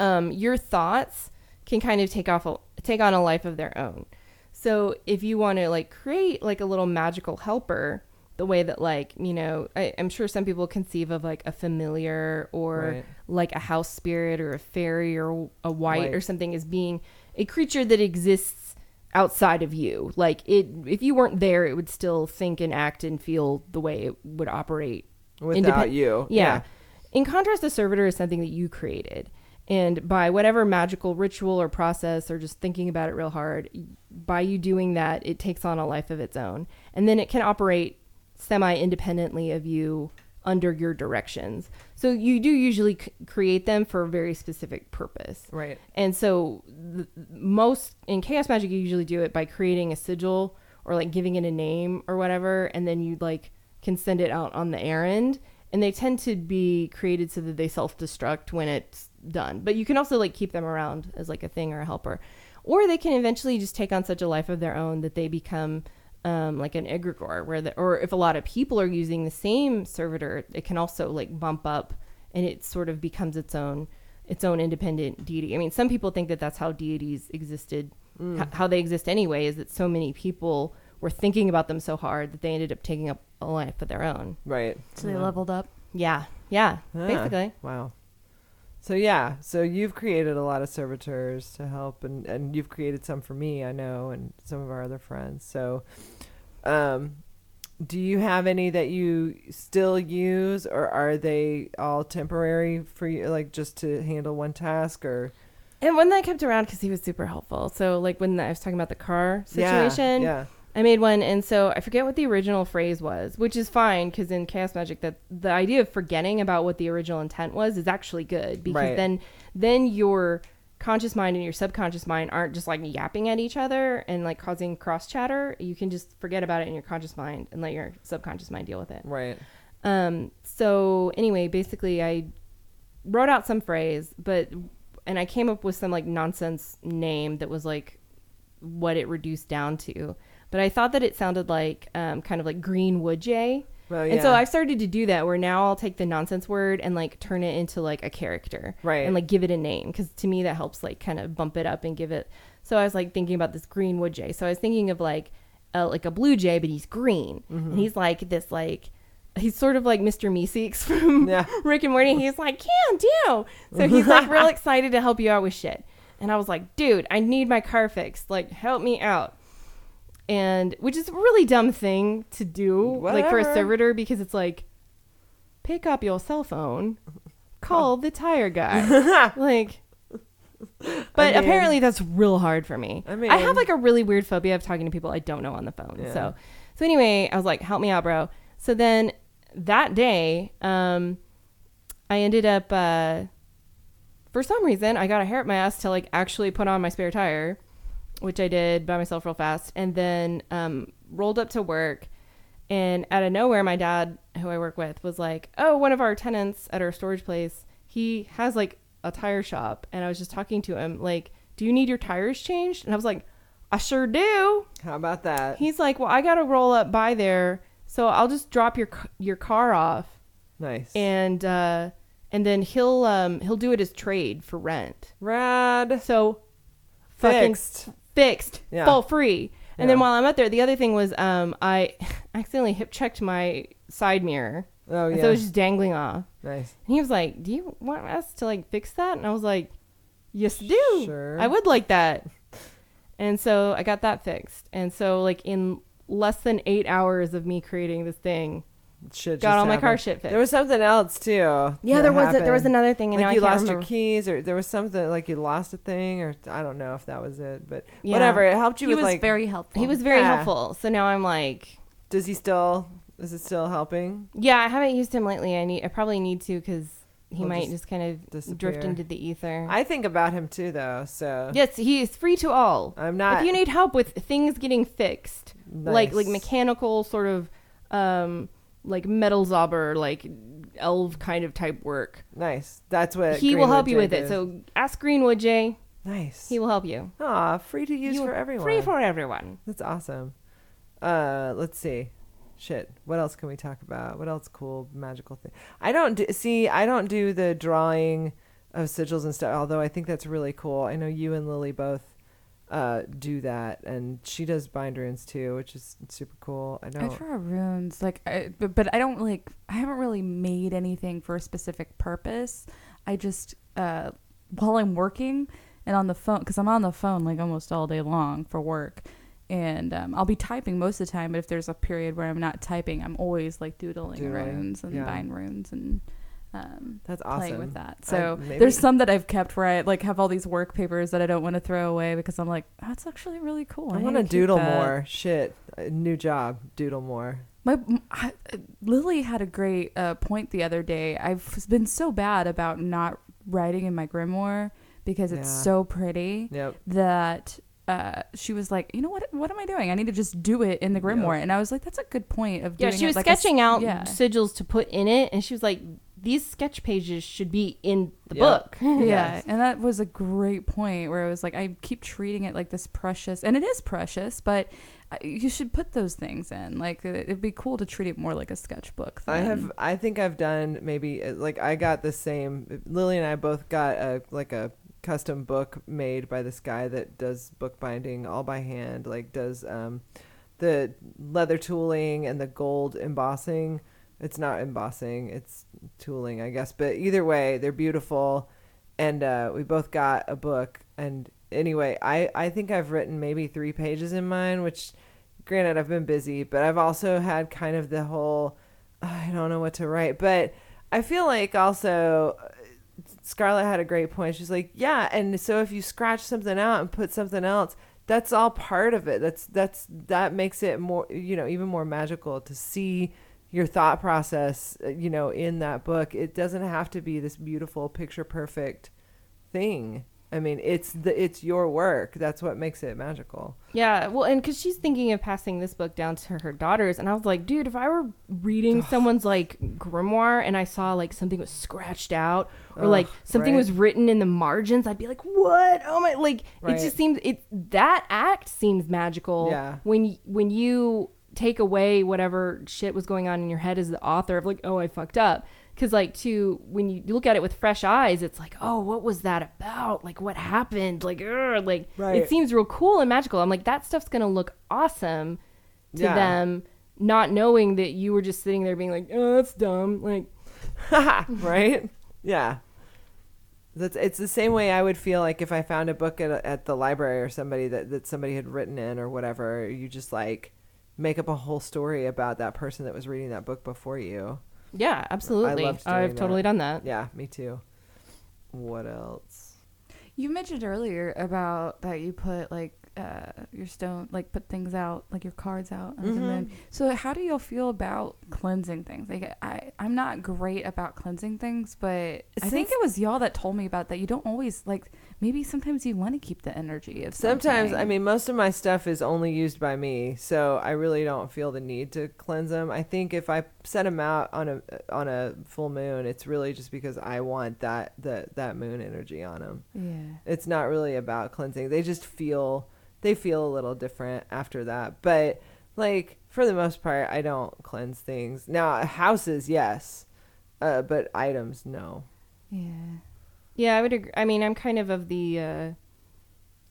D: um, your thoughts can kind of take off a, take on a life of their own. So if you want to like create like a little magical helper, the way that like you know I, I'm sure some people conceive of like a familiar or
C: Right.
D: like a house spirit or a fairy or a
C: wight
D: or something as being a creature that exists outside of you. Like it, if you weren't there, it would still think and act and feel the way it would operate
C: Without
D: independ-
C: you.
D: Yeah. In contrast, a servitor is something that you created. And by whatever magical ritual or process or just thinking about it real hard, by you doing that, it takes on a life of its own. And then it can operate semi independently of you under your directions. So you do usually c- create them for a very specific purpose.
C: Right.
D: And so most in chaos magic you usually do it by creating a sigil or like giving it a name or whatever and then you like can send it out on the errand and they tend to be created so that they self-destruct when it's done. But you can also like keep them around as like a thing or a helper. Or they can eventually just take on such a life of their own that they become um, like an egregore where the, or if a lot of people are using the same servitor, it can also like bump up and it sort of becomes its own its own independent deity. I mean, some people think that that's how deities existed, h- how they exist anyway, is that so many people were thinking about them so hard that they ended up taking up a life of their own.
C: Right.
E: So they leveled up.
D: Yeah, yeah,
C: Ah,
D: basically.
C: Wow. So yeah, so you've created a lot of servitors to help, and and you've created some for me, I know, and some of our other friends. So, um, do you have any that you still use, or are they all temporary for you, like just to handle one task, or
D: And one that I kept around because he was super helpful. So, like when I was talking about the car
C: Yeah,
D: situation,
C: Yeah,
D: I made one, and so I forget what the original phrase was, which is fine because in Chaos Magic, that the idea of forgetting about what the original intent was is actually good because
C: Right.
D: then then your conscious mind and your subconscious mind aren't just like yapping at each other and like causing cross chatter. You can just forget about it in your conscious mind and let your subconscious mind deal with it.
C: right.
D: Um, so anyway, basically I wrote out some phrase, but and I came up with some like nonsense name that was like what it reduced down to. But I thought that it sounded like um, kind of like green wood jay.
C: Well,
D: And so. I've started to do that where now I'll take the nonsense word and like turn it into like a character.
C: Right.
D: And like give it a name because to me that helps like kind of bump it up and give it. So I was like thinking about this green wood jay. So I was thinking of like uh, like a blue jay, but he's green.
C: Mm-hmm.
D: And he's like this like he's sort of like Mr. Meeseeks from
C: Yeah.
D: Rick and Morty. He's like, can do. So he's like real excited to help you out with shit. And I was like, dude, I need my car fixed. Like, help me out. And which is a really dumb thing to do, like for a
C: Whatever.
D: servitor, because it's like, pick up your cell phone, call the tire guy. like, but
C: mean-
D: apparently that's real hard for me.
C: I
D: I
C: mean-
D: have like a really weird phobia of talking to people I don't know on the phone.
C: Yeah.
D: So, so anyway, I was like, help me out, bro. So then that day, um, I ended up, uh, for some reason, I got a hair up my ass to like actually put on my spare tire, which I did by myself real fast, and then um, rolled up to work. And out of nowhere, my dad, who I work with, was like, "Oh, one of our tenants at our storage place, he has like a tire shop." And I was just talking to him, like, "Do you need your tires changed?" And I was like, "I sure do."
C: How about that?
D: He's like, "Well, I got to roll up by there, so I'll just drop your your car off."
C: nice.
D: and uh and then he'll um he'll do it as trade for rent.
C: Rad.
D: So fucking
C: Fixed.
D: Fixed,
C: Yeah.
D: free. And then while I'm out there, the other thing was um I accidentally hip checked my side mirror.
C: Oh
D: And
C: yeah.
D: So it was just dangling off.
C: nice.
D: And he was like, "Do you want us to like fix that?" And I was like, Yes, do.
C: Sure.
D: I would like that. And so I got that fixed. And so like in less than eight hours of me creating this thing,
C: Shit
D: got all my car shit fixed.
C: There was something else too.
D: yeah, there was a, there was another thing, and
C: like you
D: I can't
C: lost your
D: remember.
C: keys, or there was something like you lost a thing, or I don't know if that was it, but
D: Yeah.
C: whatever. It helped you
E: he
C: with
E: was
C: like.
E: very helpful.
D: He was very
C: Yeah.
D: helpful. So now I'm like,
C: does he still? Is it still helping?
D: yeah, I haven't used him lately. I need, I probably need to because he
C: He'll
D: might
C: just
D: just, kind of
C: disappear.
D: drift into the ether.
C: I think about him too, though. So
D: yes, he is free to all.
C: I'm not.
D: if you need help with things getting fixed, like like
C: Nice.
D: mechanical sort of um like metal zobber like elf kind of type work
C: nice. That's what
D: he will
C: Greenwood
D: help you
C: Jay
D: with it
C: did.
D: so ask greenwood jay
C: nice.
D: he will help you
C: Aw, free to use
D: You-
C: for everyone.
D: free for everyone
C: That's awesome. Uh, let's see. Shit. What else can we talk about? What else cool magical thing? I don't do, see. I don't do the drawing of sigils and stuff. Although I think that's really cool. I know you and Lily both uh, do that, and she does bind runes too, which is super cool. I
E: I draw runes, like, I, but, but I don't like. I haven't really made anything for a specific purpose. I just, uh, while I'm working and on the phone, because I'm on the phone like almost all day long for work, and um, I'll be typing most of the time. But if there's a period where I'm not typing, I'm always like doodling,
C: Doodling,
E: runes and
C: yeah.
E: bind runes and um,
C: That's awesome.
E: playing with that. So
C: maybe-
E: there's some that I've kept where I like have all these work papers that I don't want to throw away because I'm like, that's actually really cool.
C: I
E: need
C: want to doodle
E: that."
C: more. Shit. A new job. Doodle more.
E: My m- I, Lily had a great uh, point the other day. I've been so bad about not writing in my grimoire because it's
C: Yeah.
E: so pretty
C: Yep.
E: that uh, she was like, you know what? What am I doing? I need to just do it in the grimoire. And I was like, that's a good point of
D: yeah
E: doing
D: she
E: it
D: was
E: like a s-
D: sketching out
E: Yeah.
D: sigils to put in it and she was like these sketch pages should be in the
C: Yep.
D: book
E: Yeah,
C: Yes.
E: and that was a great point where I was like, I keep treating it like this precious, and it is precious, but uh, you should put those things in. Like, it- it'd be cool to treat it more like a sketchbook.
C: I have. I think I've done maybe uh, like I got the same. Lily and I both got a like a custom book made by this guy that does bookbinding all by hand. Like does um, the leather tooling and the gold embossing. It's not embossing. It's tooling, I guess. But either way, they're beautiful. And uh, we both got a book. And anyway, I I think I've written maybe three pages in mine, which. Granted, I've been busy, but I've also had kind of the whole I don't know what to write, but I feel like also uh, Scarlet had a great point. She's like, yeah, and so if you scratch something out and put something else, that's all part of it. That's that's that makes it more, you know, even more magical to see your thought process, uh, you know, in that book. It doesn't have to be this beautiful picture perfect thing. I mean, it's the it's your work. That's what makes it magical.
D: Yeah, well, and because she's thinking of passing this book down to her daughters, and I was like, dude, if I were reading someone's like grimoire and I saw like something was scratched out or like something
C: right.
D: was written in the margins, I'd be like, what? Oh my! Like
C: Right.
D: it just seems it that act seems magical.
C: Yeah.
D: When when you take away whatever shit was going on in your head as the author of like, oh, I fucked up. Because like to when you look at it with fresh eyes, it's like, oh, what was that about? Like what happened? Like, ugh, like
C: Right.
D: it seems real cool and magical. I'm like, that stuff's gonna look awesome to
C: Yeah.
D: them, not knowing that you were just sitting there being like, oh, that's dumb. Like,
C: right? Yeah. That's it's the same way I would feel like if I found a book at, at the library or somebody that, that somebody had written in or whatever. You just like make up a whole story about that person that was reading that book before you.
D: yeah, absolutely.
C: loved doing
D: I've totally
C: that.
D: done that.
C: Yeah, me too. What else?
E: You mentioned earlier about that you put like uh, your stone, like put things out, like your cards out on the moon. So how do you feel about cleansing things? Like I, I'm not great about cleansing things, but I think it was y'all that told me about that. You don't always like. Maybe sometimes you want to keep the energy of.
C: Sometimes, I mean, most of my stuff is only used by me, so I really don't feel the need to cleanse them. I think if I set them out on a on a full moon, it's really just because I want that that that moon energy on them.
E: yeah.
C: It's not really about cleansing. They just feel they feel a little different after that. But like for the most part, I don't cleanse things. Now houses, yes, uh, but items, no.
E: Yeah.
D: Yeah, I would agree. I mean, I'm kind of of the uh,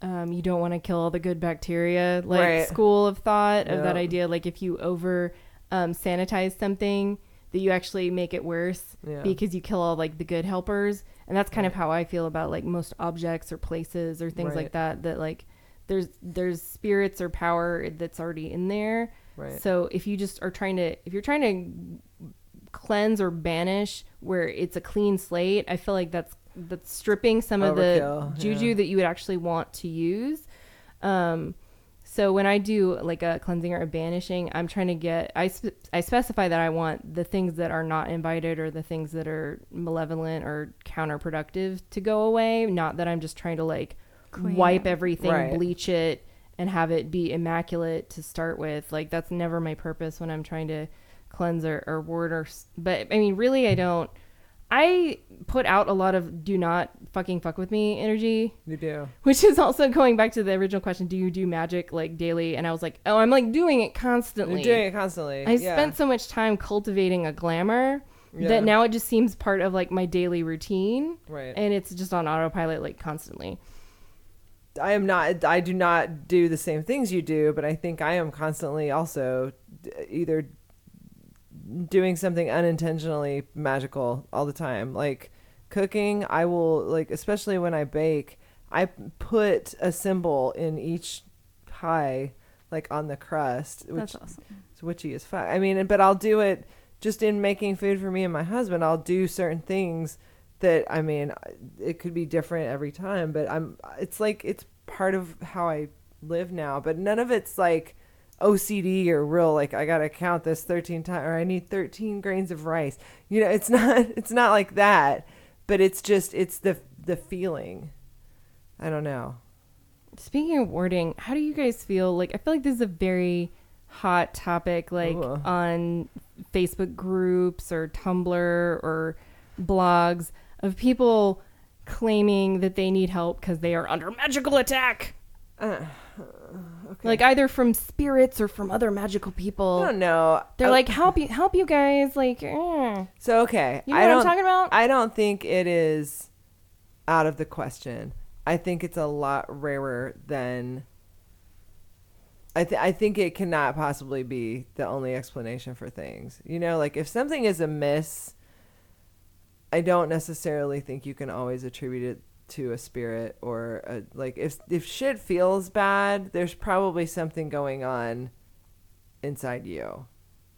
D: um, you don't want to kill all the good bacteria like
C: Right.
D: school of thought of that
C: Yeah.
D: idea. Like if you over um, sanitize something, that you actually make it worse
C: Yeah.
D: because you kill all like the good helpers, and that's kind of how I feel about like most objects or places or things
C: Right.
D: like that. That like there's there's spirits or power that's already in there.
C: Right.
D: So if you just are trying to if you're trying to cleanse or banish where it's a clean slate, I feel like that's that's stripping some of the juju
C: yeah.
D: that you would actually want to use. Um, so when I do like a cleansing or a banishing, I'm trying to get I spe- I specify that I want the things that are not invited or the things that are malevolent or counterproductive to go away. Not that I'm just trying to like
E: Clean
D: wipe everything,
C: Right.
D: bleach it, and have it be immaculate to start with. Like that's never my purpose when I'm trying to cleanse or, or ward or. But I mean, really, I don't. I put out a lot of "do not fucking fuck with me" energy
C: You do.
D: which is also going back to the original question do you do magic like daily and i was like oh i'm like doing it constantly
C: You're doing it constantly.
D: i
C: yeah.
D: spent so much time cultivating a glamour
C: Yeah.
D: that now it just seems part of like my daily routine
C: Right.
D: and it's just on autopilot like constantly
C: I am not. I do not do the same things you do, but I think I am constantly also either doing something unintentionally magical all the time. Like cooking, I will like, especially when I bake, I put a symbol in each pie, like on the crust, which
E: That's awesome.
C: it's witchy as fuck. I mean, but I'll do it just in making food for me and my husband. I'll do certain things that I mean, it could be different every time, but I'm. It's like it's part of how I live now. But none of it's like OCD or real. Like I gotta count this thirteen times, or I need thirteen grains of rice. You know, it's not. It's not like that. But it's just. It's the the feeling. I don't know.
D: speaking of wording how do you guys feel like i feel like this is a very hot topic like
C: Ooh.
D: on facebook groups or tumblr or blogs of people claiming that they need help because they are under magical attack
C: Uh,
D: like either from spirits or from other magical
C: I
D: people
C: don't know.
D: they're
C: I-
D: like help you help you guys like eh.
C: So okay,
D: you know
C: I
D: what i'm talking about
C: I don't think it is out of the question. I think it's a lot rarer than. I th- I think it cannot possibly be the only explanation for things. You know, like if something is amiss, I don't necessarily think you can always attribute it to a spirit or a, like if if shit feels bad, there's probably something going on inside you.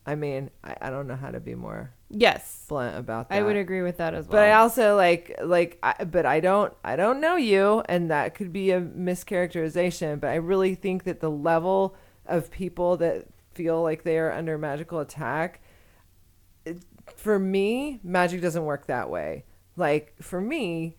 C: I mean, I, I don't know how to be more
D: yes
C: blunt about that.
D: i would agree with that as well
C: But I also like like I, but I don't I don't know you and that could be a mischaracterization, but I really think that the level of people that feel like they are under magical attack it, for me, magic doesn't work that way. Like for me,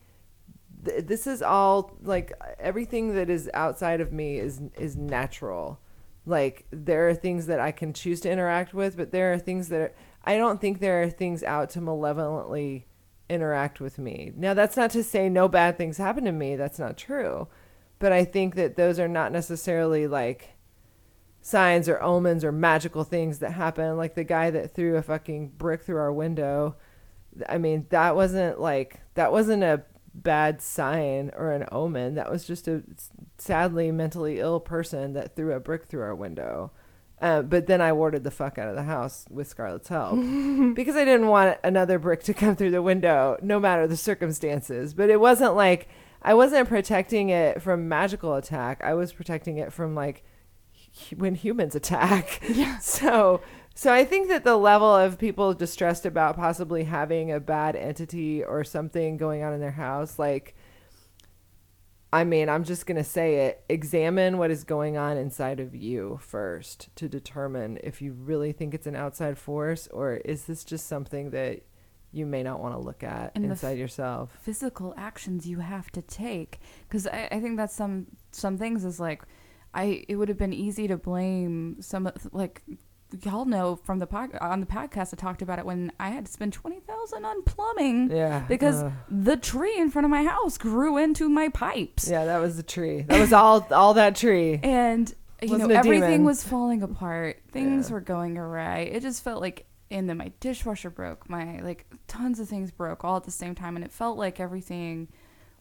C: th- this is all like everything that is outside of me is is natural. Like there are things that I can choose to interact with, but there are things that are, I don't think there are things out to malevolently interact with me. Now that's not to say no bad things happen to me. That's not true. But I think that those are not necessarily like signs or omens or magical things that happen like the guy that threw a fucking brick through our window i mean that wasn't like that wasn't a bad sign or an omen that was just a sadly mentally ill person that threw a brick through our window uh, but then I warded the fuck out of the house with Scarlet's help because I didn't want another brick to come through the window, no matter the circumstances. But it wasn't like I wasn't protecting it from magical attack. I was protecting it from like when humans attack. Yeah. So so I think that the level of people distressed about possibly having a bad entity or something going on in their house, like I mean, I'm just going to say it. Examine what is going on inside of you first to determine if you really think it's an outside force or is this just something that you may not want to look at
E: And
C: inside
E: f-
C: yourself.
E: physical actions you have to take because I, I think that's some some things is like i it would have been easy to blame some like y'all know from the pod, on the podcast i talked about it when i had to spend 20000 on plumbing
C: Yeah.
E: because
C: uh,
E: the tree in front of my house grew into my pipes
C: yeah, that was the tree. That was all all that tree.
E: and you
C: Wasn't
E: know everything
C: demon.
E: was falling apart things
C: Yeah.
E: were going awry it just felt like and then my dishwasher broke my like tons of things broke all at the same time and it felt like everything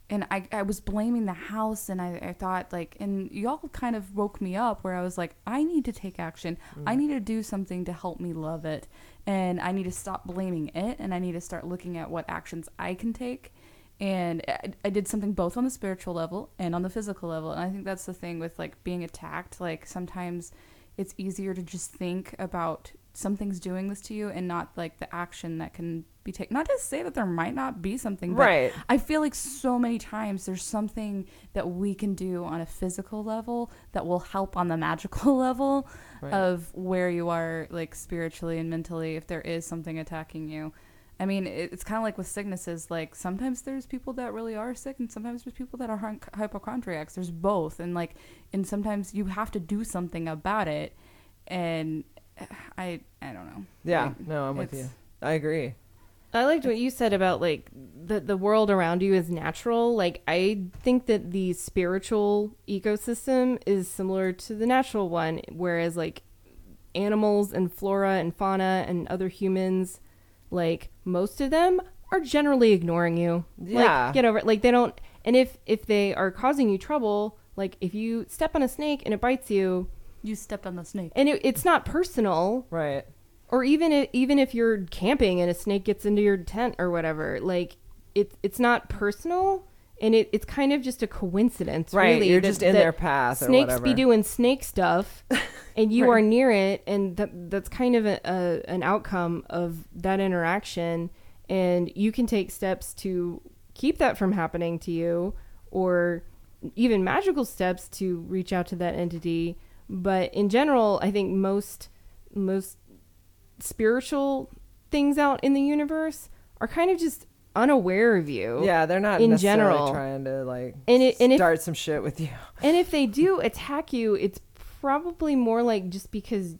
E: and I, I was blaming the house and I, I thought like and y'all kind of woke me up where I was like I need to take action.
C: Mm.
E: I need to do something to help me love it and I need to stop blaming it and I need to start looking at what actions I can take. And I, I did something both on the spiritual level and on the physical level and i think that's the thing with like being attacked. Like sometimes it's easier to just think about something's doing this to you and not like the action that can be taken not to say that there might not be something but
C: Right.
E: i feel like so many times there's something that we can do on a physical level that will help on the magical level
C: Right.
E: of where you are like spiritually and mentally if there is something attacking you I mean, it's kind of like with sicknesses. Like sometimes there's people that really are sick, and sometimes there's people that are hy- hypochondriacs. There's both, and like, and sometimes you have to do something about it. And I, I don't know.
C: Yeah,
E: Like,
C: no, I'm with you. I agree.
D: I liked what you said about like the the world around you is natural. Like I think that the spiritual ecosystem is similar to the natural one, whereas like animals and flora and fauna and other humans, like most of them are generally ignoring you.
C: Yeah.
D: Like, get over it. Like they don't. And if if they are causing you trouble, like if you step on a snake and it bites you,
E: You stepped on the snake.
D: and it, it's not personal,
C: Right.
D: or even if, even if you're camping and a snake gets into your tent or whatever, like it it's not personal and it, it's kind of just a coincidence,
C: Right.
D: Really,
C: You're
D: that-
C: just in their path or
D: Snakes
C: whatever.
D: be doing snake stuff, and you
C: Right.
D: are near it, and that that's kind of a, a an outcome of that interaction, and you can take steps to keep that from happening to you, or even magical steps to reach out to that entity. But in general, I think most most spiritual things out in the universe are kind of just unaware of you.
C: Yeah, they're not
D: in general.
C: trying to like
D: And it- and if-
C: start some shit with you.
D: And if they do attack you, it's probably more like just because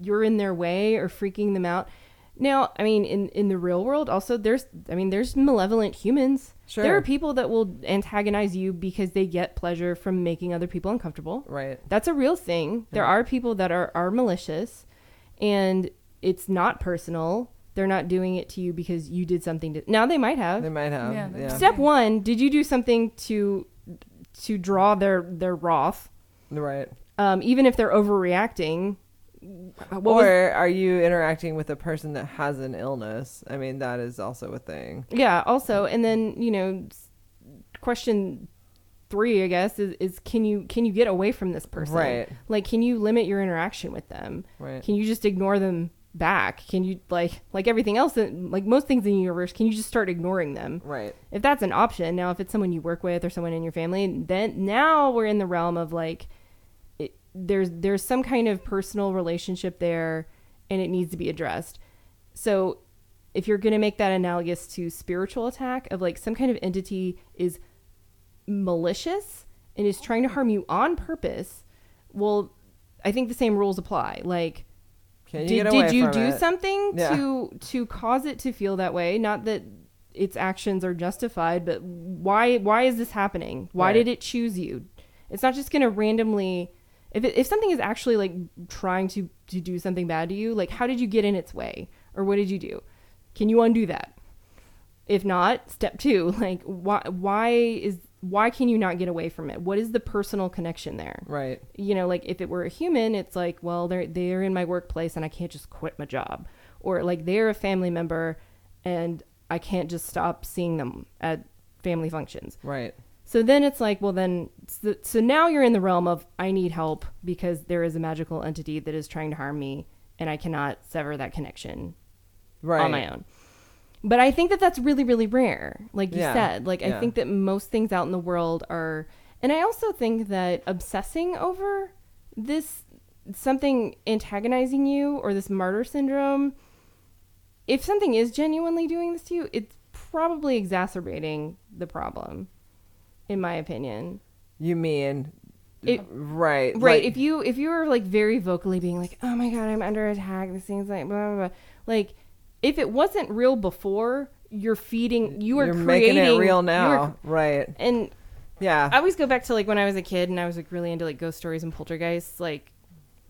D: you're in their way or freaking them out. Now, I mean, in in the real world, also there's, I mean, there's malevolent humans.
C: Sure.
D: There are people that will antagonize you because they get pleasure from making other people uncomfortable.
C: Right.
D: That's a real thing. There are people that are, are malicious and it's not personal. They're not doing it to you because you did something to now they might have.
C: They might have.
E: Yeah,
C: Yeah.
D: Step one, did you do something to to draw their their wrath?
C: Right.
D: Um, even if they're overreacting. What was-
C: or are you interacting with a person that has an illness? I mean, that is also a thing.
D: yeah, also, and then, you know, question three, I guess, is, is can you can you get away from this person?
C: Right.
D: Like can you limit your interaction with them?
C: Right.
D: Can you just ignore them back? Can you like like everything else that like most things in the universe, can you just start ignoring them?
C: Right.
D: if that's an option now if it's someone you work with or someone in your family then now we're in the realm of like there's there's some kind of personal relationship there and it needs to be addressed so if you're going to make that analogous to spiritual attack of like some kind of entity is malicious and is trying to harm you on purpose well i think the same rules apply like
C: Can you
D: did,
C: get away
D: did you do
C: it?
D: something
C: Yeah.
D: to to cause it to feel that way not that its actions are justified but why why is this happening why
C: Right.
D: did it choose you it's not just going to randomly if, it, if something is actually like trying to to do something bad to you like how did you get in its way or what did you do can you undo that if not step two like why why is why can you not get away from it what is the personal connection there
C: Right.
D: you know, like if it were a human, it's like, well, they're they're in my workplace and I can't just quit my job, or like they're a family member and I can't just stop seeing them at family functions.
C: Right.
D: So then it's like, well, then so, so now you're in the realm of I need help because there is a magical entity that is trying to harm me and I cannot sever that connection
C: Right.
D: on my own. But I think that that's really, really rare. Like you
C: Yeah,
D: said, like I think that most things out in the world are, and I also think that obsessing over this something antagonizing you or this martyr syndrome, if something is genuinely doing this to you, it's probably exacerbating the problem, in my opinion.
C: You mean
D: It-
C: right?
D: Right. if you if you were like very vocally being like, "Oh my god, I'm under attack," this thing's like blah blah blah. Like, if it wasn't real before, you're feeding. You are
C: you're
D: creating
C: making it real now, right?
D: and
C: Yeah.
D: I always go back to like when I was a kid and I was like really into like ghost stories and poltergeists. Like,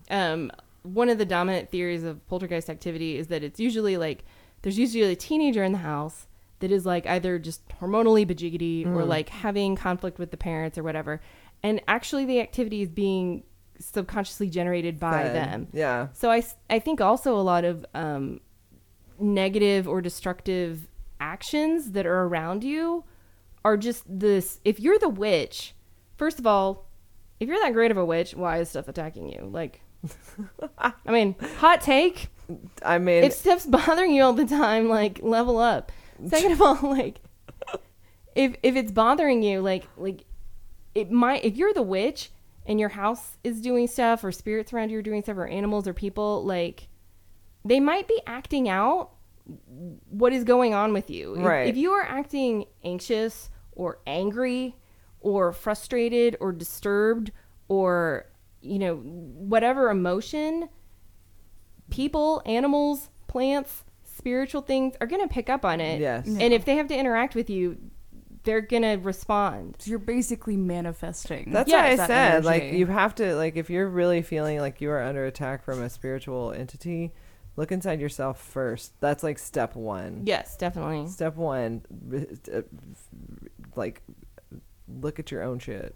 D: um, one of the dominant theories of poltergeist activity is that it's usually like there's usually a teenager in the house that is like either just hormonally bajiggity or
C: Mm.
D: like having conflict with the parents or whatever, and actually the activity is being subconsciously generated by
C: Fed.
D: them.
C: Yeah.
D: So I, I think also a lot of um, negative or destructive actions that are around you are just this. If you're the witch, first of all, if you're that great of a witch, why is stuff attacking you? Like, I mean, hot take.
C: I mean,
D: if stuff's bothering you all the time, like level up. Second of all, like if if it's bothering you, like like it might if you're the witch and your house is doing stuff or spirits around you are doing stuff or animals or people, like they might be acting out what is going on with you. If- If, you are acting anxious or angry or frustrated or disturbed or you know whatever emotion people, animals, plants, spiritual things are going to pick up on it.
C: Yes.
D: And if they have to interact with you, they're going to respond.
E: So you're basically manifesting.
C: That's
D: Yeah,
C: why I
E: that
C: said like you have to like if you're really feeling like you are under attack from a spiritual entity, look inside yourself first. That's like step one.
D: Yes, definitely.
C: Step one, uh, like look at your own shit.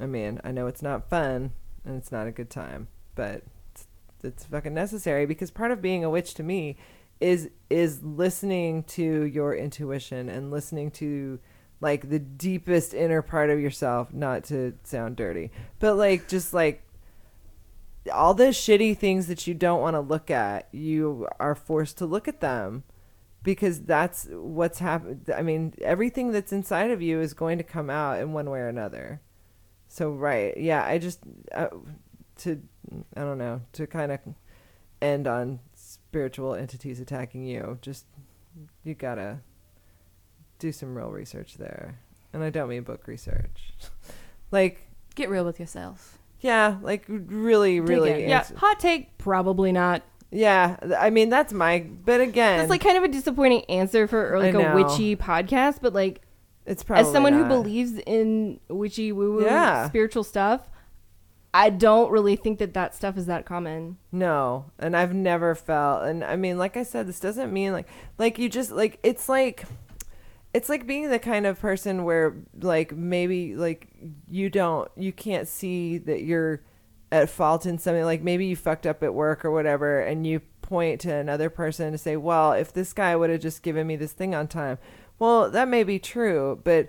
C: I mean, I know it's not fun and it's not a good time, but it's, it's fucking necessary because part of being a witch to me is is listening to your intuition and listening to like the deepest inner part of yourself, not to sound dirty, but like just like all the shitty things that you don't want to look at, you are forced to look at them because that's what's happened. I mean, everything that's inside of you is going to come out in one way or another. So, right. Yeah, I just, uh, to, I don't know, to kind of end on spiritual entities attacking you, just, you gotta do some real research there. And I don't mean book research. like,
E: Get real with yourself.
C: yeah, like really, really.
D: Yeah, hot take, probably not.
C: Yeah, I mean that's my. But again,
D: That's like kind of a disappointing answer for like a witchy podcast, but like
C: it's probably
D: as someone who believes in witchy woo woo
C: Yeah.
D: spiritual stuff, I don't really think that that stuff is that common.
C: No, and I've never felt, and I mean, like I said, this doesn't mean like, like you just like it's like, it's like being the kind of person where like maybe like you don't, you can't see that you're at fault in something. Like maybe you fucked up at work or whatever, and you point to another person to say, well, if this guy would have just given me this thing on time, well, that may be true, but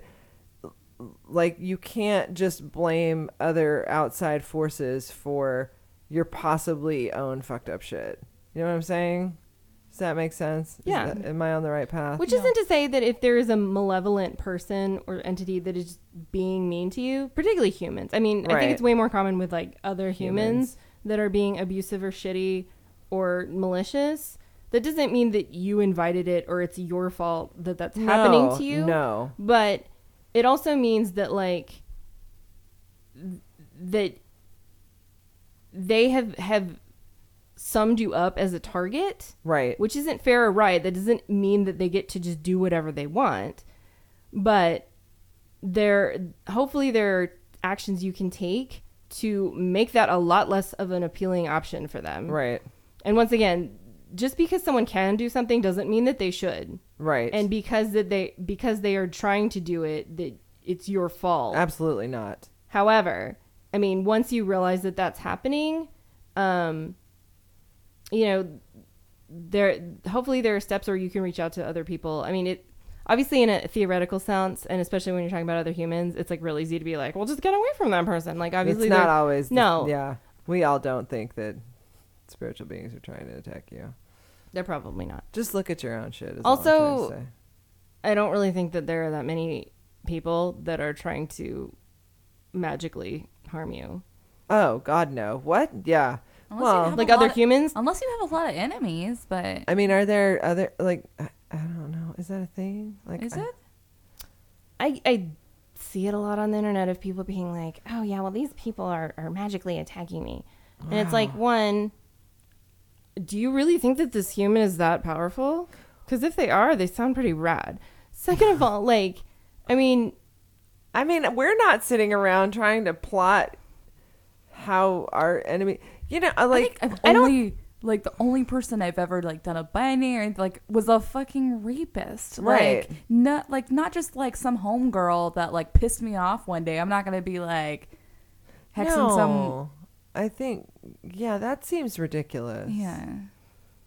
C: like you can't just blame other outside forces for your possibly own fucked up shit. You know what I'm saying? Does that make sense?
D: Yeah.
C: that- am I on the right path?
D: Which isn't to say that if there is a malevolent person or entity that is being mean to you, particularly humans. I mean, I think it's way more common with like other humans,
C: Humans.
D: that are being abusive or shitty or malicious. That doesn't mean that you invited it or it's your fault that that's happening to you.
C: No.
D: But it also means that like that they have have summed you up as a target
C: Right.
D: which isn't fair or right. That doesn't mean that they get to just do whatever they want, but there hopefully there are actions you can take to make that a lot less of an appealing option for them.
C: Right.
D: And once again, just because someone can do something doesn't mean that they should.
C: Right.
D: And because that they because they are trying to do it that it's your fault.
C: absolutely not.
D: However, I mean, once you realize that that's happening, um, you know, there hopefully there are steps where you can reach out to other people. I mean, it obviously in a theoretical sense, and especially when you're talking about other humans, it's like real easy to be like, well, just get away from that person. Like, obviously,
C: it's not always.
D: no.
C: yeah. We all don't think that spiritual beings are trying to attack you.
D: they're probably not.
C: Just look at your own shit. Is
D: Also-
C: trying to say.
D: I don't really think that there are that many people that are trying to magically harm you,
C: Oh God, no. What? Yeah.
E: Unless
C: Well,
D: like other
E: lot of-
D: humans.
E: Unless you have a lot of enemies, but
C: I mean, are there other like I, I don't know. Is that a thing? Like,
E: is
C: I-
E: it?
D: I, I see it a lot on the internet of people being like, oh, yeah, well, these people are, are magically attacking me. And it's like, one, do you really think that this human is that powerful? Because if they are, they sound pretty rad. Second of all, like, I mean,
C: I mean, we're not sitting around trying to plot how our enemy. You know, like
E: I think I've
D: I don't-
E: only like the only person I've ever like done a binding or like was a fucking rapist.
C: Right.
E: Like not like not just like some homegirl that like pissed me off one day. I'm not gonna be like hexing some
C: no. I think, yeah, that seems ridiculous.
E: Yeah.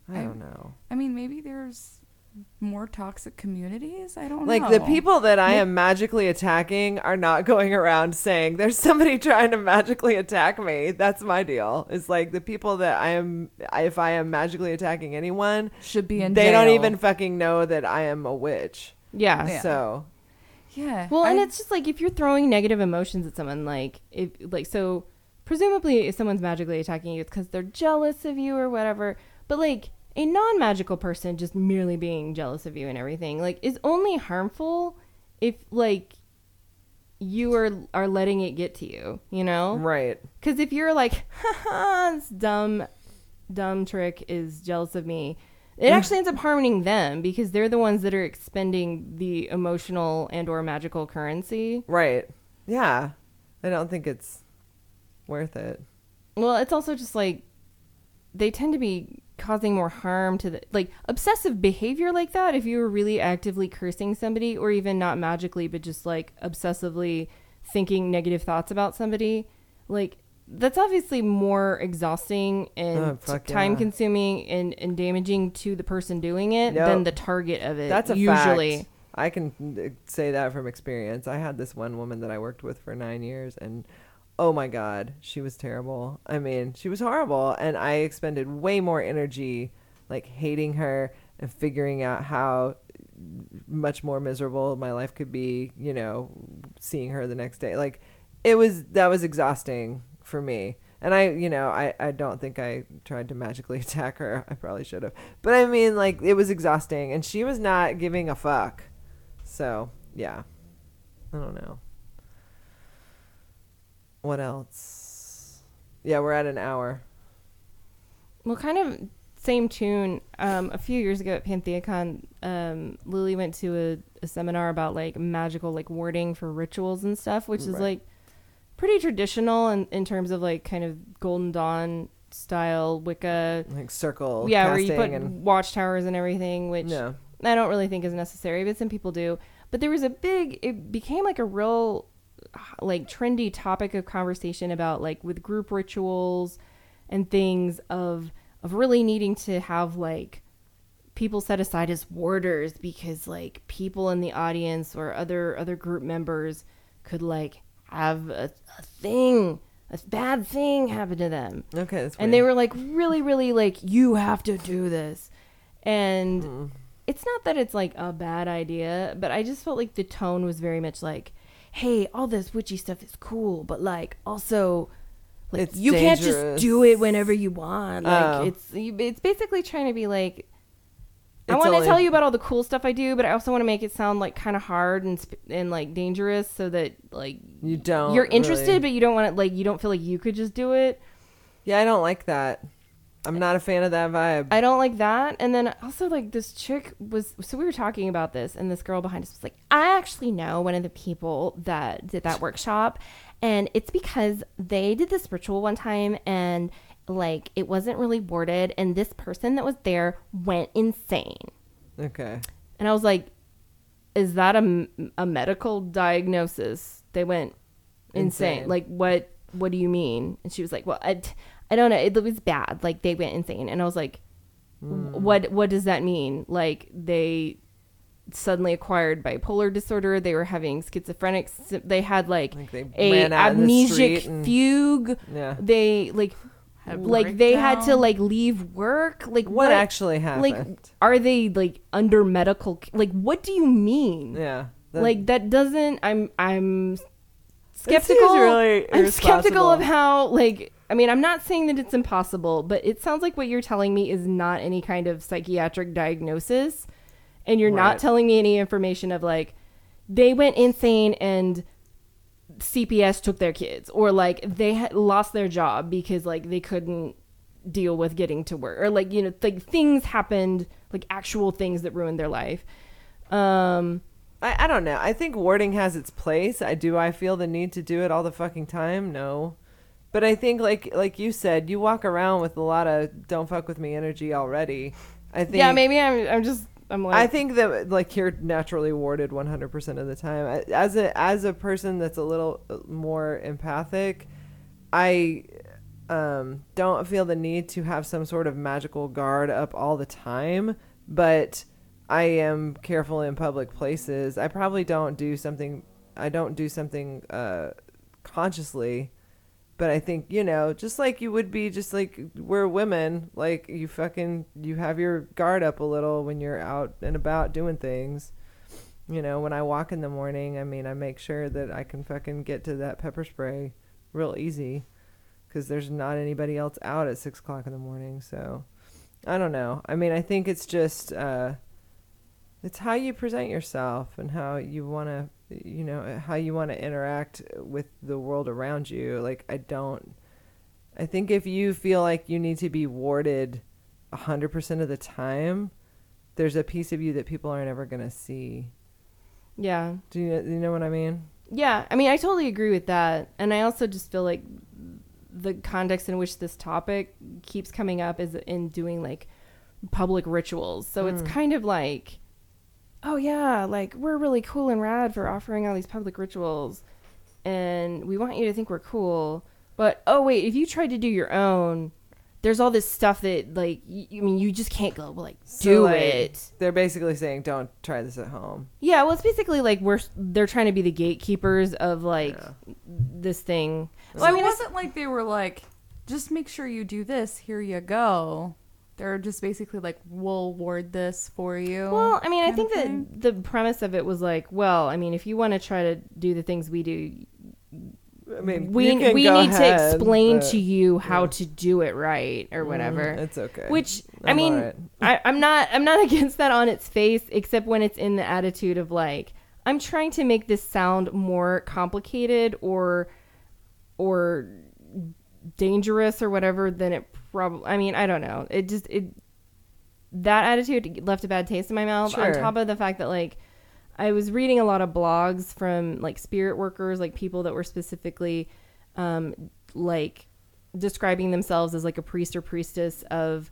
C: I
E: I-
C: don't know.
E: I mean maybe there's more toxic communities. I don't
C: Like
E: know.
C: the people that I am magically attacking are not going around saying there's somebody trying to magically attack me. That's my deal. It's like the people that I am if I am magically attacking anyone,
E: should be in.
C: they don't even fucking know that I am a witch.
D: Yeah.
E: Yeah.
C: So,
E: Yeah.
D: Well, and
E: I-
D: it's just like if you're throwing negative emotions at someone, like if like so, presumably if someone's magically attacking you, it's because they're jealous of you or whatever. But like a non-magical person just merely being jealous of you and everything, like is only harmful if like you are are letting it get to you, you know?
C: right.
D: Because if you're like, haha, this dumb, dumb trick is jealous of me, it actually ends up harming them because they're the ones that are expending the emotional and or magical currency.
C: Right. Yeah. I don't think it's worth it.
D: Well, it's also just like they tend to be causing more harm to the like obsessive behavior like that if you were really actively cursing somebody or even not magically but just like obsessively thinking negative thoughts about somebody like that's obviously more exhausting and
C: Oh,
D: time
C: yeah.
D: consuming and, and damaging to the person doing it
C: Yep.
D: than the target of it
C: That's a
D: usually
C: fact. I can uh, say that from experience. I had this one woman that I worked with for nine years, and oh my god, she was terrible. I mean, she was horrible, and I expended way more energy like hating her and figuring out how much more miserable my life could be. You know, seeing her the next day, like it was that was exhausting for me. And I, you know, I, I don't think I tried to magically attack her. I probably should have. But I mean, like, it was exhausting. And she was not giving a fuck. So, yeah. I don't know. What else? Yeah, we're at an hour.
D: Well, kind of same tune. Um, a few years ago at PantheaCon, um, Lily went to a, a seminar about like magical like wording for rituals and stuff, which is
C: Right.
D: like pretty traditional in, in terms of like kind of Golden Dawn style Wicca.
C: Like, circle.
D: yeah, where you put
C: and.
D: watchtowers and everything, which
C: Yeah.
D: I don't really think is necessary, but some people do. But there was a big, it became like a real, like trendy topic of conversation about like with group rituals and things of of really needing to have like people set aside as warders because like people in the audience or other other group members could like have a, a thing a bad thing happen to them.
C: Okay, that's
D: and they were like really really like you have to do this. And
C: Hmm.
D: it's not that it's like a bad idea but i just felt like the tone was very much like hey all this witchy stuff is cool but like also like
C: It's
D: you can't just do it whenever you want like
C: Oh.
D: it's you- it's basically trying to be like I
C: It's
D: want to tell you about all the cool stuff I do, but I also want to make it sound like kind of hard and sp- and like dangerous, so that like
C: You don't.
D: you're interested,
C: really-
D: but you don't want to like you don't feel like you could just do it.
C: Yeah, I don't like that. I'm not a fan of that vibe.
D: I don't like that. And then also like this chick was so we were talking about this and this girl behind us was like, I actually know one of the people that did that workshop and it's because they did this ritual one time and like it wasn't really worded and this person that was there went insane.
C: okay.
D: And I was like, is that a, a medical diagnosis? They went insane.
C: Insane.
D: Like what what do you mean? And she was like, well, I, I don't know. It was bad. Like they went insane. And I was like,
C: Hmm.
D: what what does that mean? Like they suddenly acquired bipolar disorder. They were having schizophrenic. They had like,
C: Like they
D: a
C: ran out in the
D: amnesic
C: and-
D: fugue.
C: Yeah.
D: They like
E: Had
D: like they had to like leave work. Like
C: What actually happened?
D: Like are they like under medical? c- Like what do you mean?
C: yeah. that-
D: like that doesn't. I'm I'm
C: seems
D: skeptical.
C: really
D: I'm skeptical of how like. I mean, I'm not saying that it's impossible, but it sounds like what you're telling me is not any kind of psychiatric diagnosis, and you're
C: Right.
D: not telling me any information of like they went insane and CPS took their kids, or like they had lost their job because like they couldn't deal with getting to work, or like you know like things happened, like actual things that ruined their life. Um,
C: I, I don't know. I think warding has its place. I do. I feel the need to do it all the fucking time. No, but I think like like you said, you walk around with a lot of "don't fuck with me" energy already. I think.
D: yeah, maybe I'm I'm just I'm like
C: I think that like you're naturally warded 100% of the time. As a as a person that's a little uh, more empathic, I um, don't feel the need to have some sort of magical guard up all the time. But I am careful in public places. I probably don't do something. I don't do something uh, consciously, but I think you know, just like you would be, just like we're women. Like you fucking, you have your guard up a little when you're out and about doing things. You know, when I walk in the morning, I mean, I make sure that I can fucking get to that pepper spray real easy, because there's not anybody else out at six o'clock in the morning. So, I don't know. I mean, I think it's just. Uh, it's how you present yourself and how you want to you know how you want to interact with the world around you like i don't i think if you feel like you need to be warded 100% of the time there's a piece of you that people aren't ever going to see
D: Yeah.
C: do you, do you know what i mean
D: Yeah, I mean, I totally agree with that. And I also just feel like the context in which this topic keeps coming up is in doing like public rituals. So it's hmm. kind of like, oh, yeah, like we're really cool and rad for offering all these public rituals. And we want you to think we're cool. But oh, wait, if you tried to do your own, there's all this stuff that, like, y- I mean, you just can't go, like,
C: So,
D: do
C: like,
D: it.
C: they're basically saying don't try this at home
D: Yeah, well, it's basically like we're they're trying to be the gatekeepers of like
C: Yeah.
D: this thing.
E: So it wasn't like they were like, just make sure you do this. Here you go. They're just basically like, we'll ward this for you.
D: Well, I mean, I think that the premise of it was like, well, I mean, if you want to try to do the things we do,
C: i mean
D: we
C: you can
D: we
C: go
D: need to explain
C: but-
D: to you how
C: yeah.
D: to do it right or whatever.
C: Mm, it's okay
D: Which I
C: I'm
D: mean,
C: alright.
D: I, I'm not I'm not against that on its face, except when it's in the attitude of like I'm trying to make this sound more complicated or or dangerous or whatever than it probably. I mean, I don't know. It just it that attitude left a bad taste in my mouth. On top of the fact that like I was reading a lot of blogs from like spirit workers, like people that were specifically um, like describing themselves as like a priest or priestess of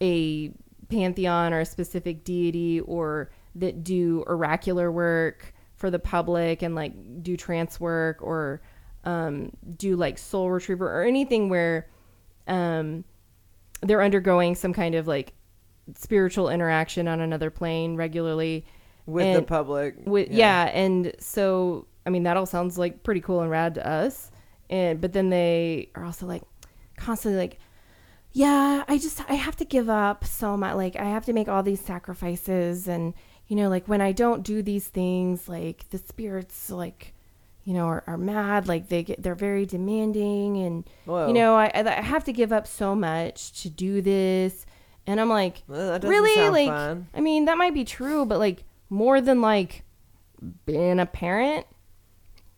D: a pantheon or a specific deity or that do oracular work for the public and like do trance work or um, do like soul retriever or anything where um, they're undergoing some kind of like spiritual interaction on another plane regularly.
C: With the public
D: with yeah. and so i mean that all sounds like pretty cool and rad to us. And but then they are also like constantly like yeah i just i have to give up so much like i have to make all these sacrifices. And you know like when i don't do these things like the spirits like you know are, are mad like they get they're very demanding and
C: Whoa.
D: you know I, I have to give up so much to do this and i'm like
C: Well,
D: really like
C: fun.
D: i mean that might be true but like more than like being a parent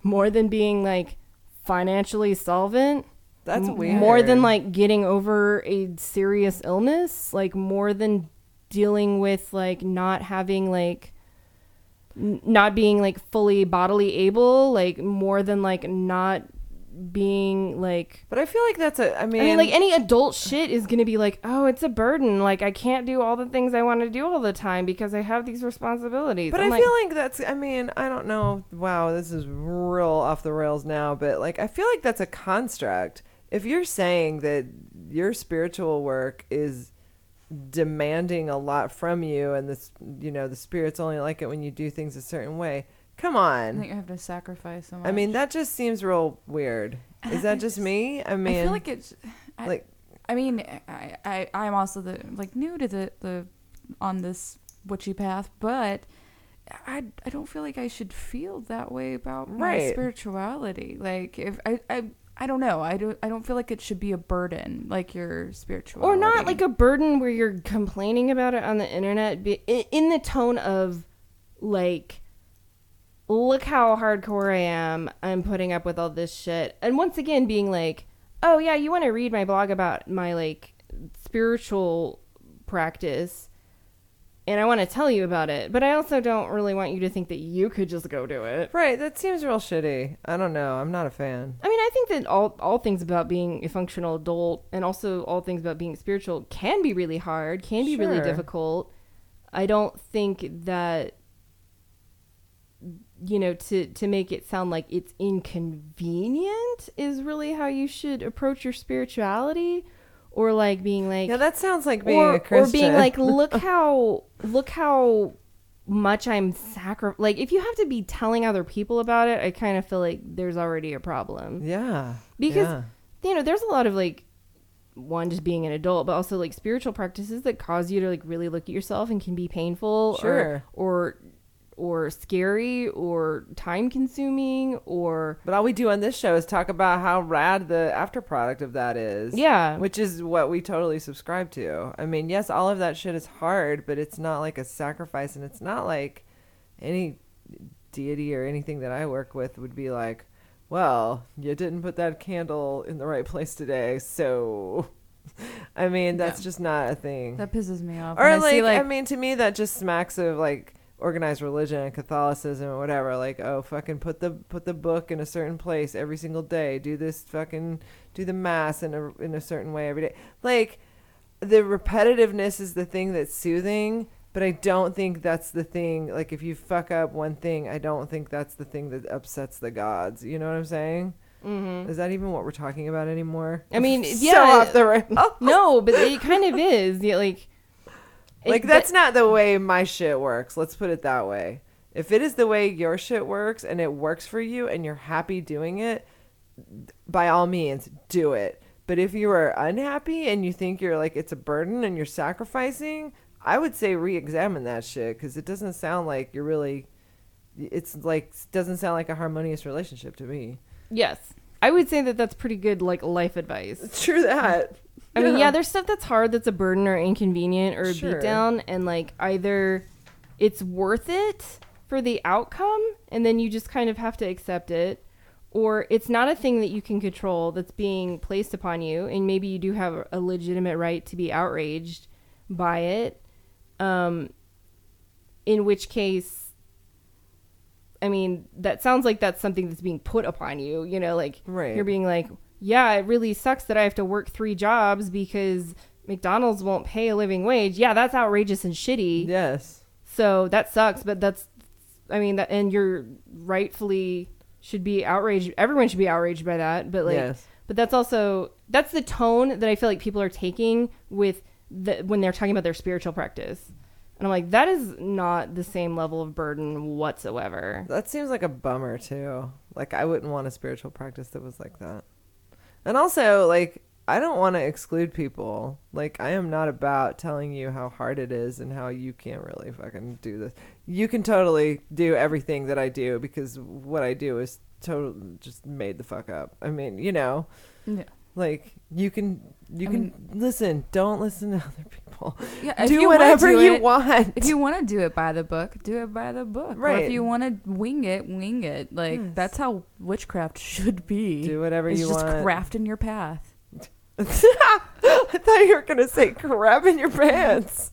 D: more than being like financially solvent
C: That's weird.
D: more than like getting over a serious illness like more than dealing with like not having like not being like fully bodily able like more than like not being like
C: But I feel like that's a. I mean,
D: I mean, like any adult shit is gonna be like, oh, it's a burden. Like I can't do all the things I want to do all the time because I have these responsibilities.
C: But
D: I'm
C: I
D: like,
C: feel like that's. I mean, I don't know. Wow, this is real off the rails now. But like, I feel like that's a construct. If you're saying that your spiritual work is demanding a lot from you, and this, you know, the spirits only like it when you do things a certain way. Come on.
E: I have to sacrifice so much.
C: I mean, that just seems real weird. Is that just me? I mean,
E: I feel like it's I,
C: like
E: I mean, I, I I'm also the like new to the the on this witchy path, but I I don't feel like I should feel that way about my
C: Right.
E: spirituality. Like if I I I don't know. I don't I don't feel like it should be a burden like your spiritual
D: or not like a burden where you're complaining about it on the internet in the tone of like look how hardcore i am i'm putting up with all this shit and once again being like oh yeah you want to read my blog about my like spiritual practice and i want to tell you about it but i also don't really want you to think that you could just go do it
C: right. That seems real shitty. I don't know. I'm not a fan.
D: I mean, I think that all all things about being a functional adult and also all things about being spiritual can be really hard, can be really difficult. I don't think that you know to to make it sound like it's inconvenient is really how you should approach your spirituality or like being like
C: Yeah, that sounds like being
D: or,
C: a Christian.
D: or being like look how look how much I'm sacri like if you have to be telling other people about it, I kind of feel like there's already a problem.
C: yeah,
D: Because
C: yeah.
D: you know, there's a lot of like one just being an adult, but also like spiritual practices that cause you to like really look at yourself and can be painful
C: Sure.
D: or or or scary or time consuming or
C: But all we do on this show is talk about how rad the after product of that is.
D: Yeah.
C: Which is what we totally subscribe to. I mean, yes, all of that shit is hard, but it's not like a sacrifice and it's not like any deity or anything that I work with would be like, well, you didn't put that candle in the right place today, so I mean, that's
E: Yeah.
C: just not a thing.
E: That pisses me off.
C: or
E: When I
C: like, I mean, to me, that just smacks of like organized religion and Catholicism or whatever. Like, oh, fucking put the put the book in a certain place every single day. Do this fucking do the mass in a in a certain way every day. Like, the repetitiveness is the thing that's soothing. But I don't think that's the thing. Like, if you fuck up one thing, I don't think that's the thing that upsets the gods. You know what I'm saying?
D: Mhm.
C: Is that even what we're talking about anymore?
D: I mean,
C: so
D: yeah,
C: off the
D: no, but it kind of is. Yeah, like it-
C: like that's not the way my shit works let's put it that way if it is the way your shit works and it works for you and you're happy doing it by all means do it but if you are unhappy and you think you're like it's a burden and you're sacrificing i would say re-examine that shit because it doesn't sound like you're really it's like doesn't sound like a harmonious relationship to me
D: yes. I would say that that's pretty good like life advice.
C: true that
D: I mean, yeah, there's stuff that's hard that's a burden or inconvenient or a
C: Sure.
D: beatdown and like either it's worth it for the outcome and then you just kind of have to accept it or it's not a thing that you can control that's being placed upon you and maybe you do have a legitimate right to be outraged by it um in which case I mean, that sounds like that's something that's being put upon you, you know, like
C: Right.
D: you're being like, yeah, it really sucks that I have to work three jobs because McDonald's won't pay a living wage. Yeah, that's outrageous and shitty.
C: yes
D: So that sucks, but that's, I mean, that, and you're rightfully should be outraged. Everyone should be outraged by that, but like,
C: yes
D: but that's also, that's the tone that I feel like people are taking with the, when they're talking about their spiritual practice. And I'm like, that is not the same level of burden whatsoever.
C: That seems like a bummer too. Like I wouldn't want a spiritual practice that was like that. And also, like I don't want to exclude people. Like I am not about telling you how hard it is and how you can't really fucking do this. You can totally do everything that I do because what I do is total just made the fuck up. I mean, you know,
E: Yeah.
C: like you can you
E: I
C: can
E: mean-
C: listen. Don't listen to other people.
E: Yeah,
C: do
E: you
C: whatever
E: do
C: you
E: it-
C: want.
E: If you want to do it by the book, do it by the book. Or
C: Right.
E: if you want to wing it, wing it. Like
C: Yes.
E: that's how witchcraft should be.
C: do whatever
E: it's
C: you
E: just
C: want.
E: crafting your path.
C: I thought you were gonna say crap in your pants.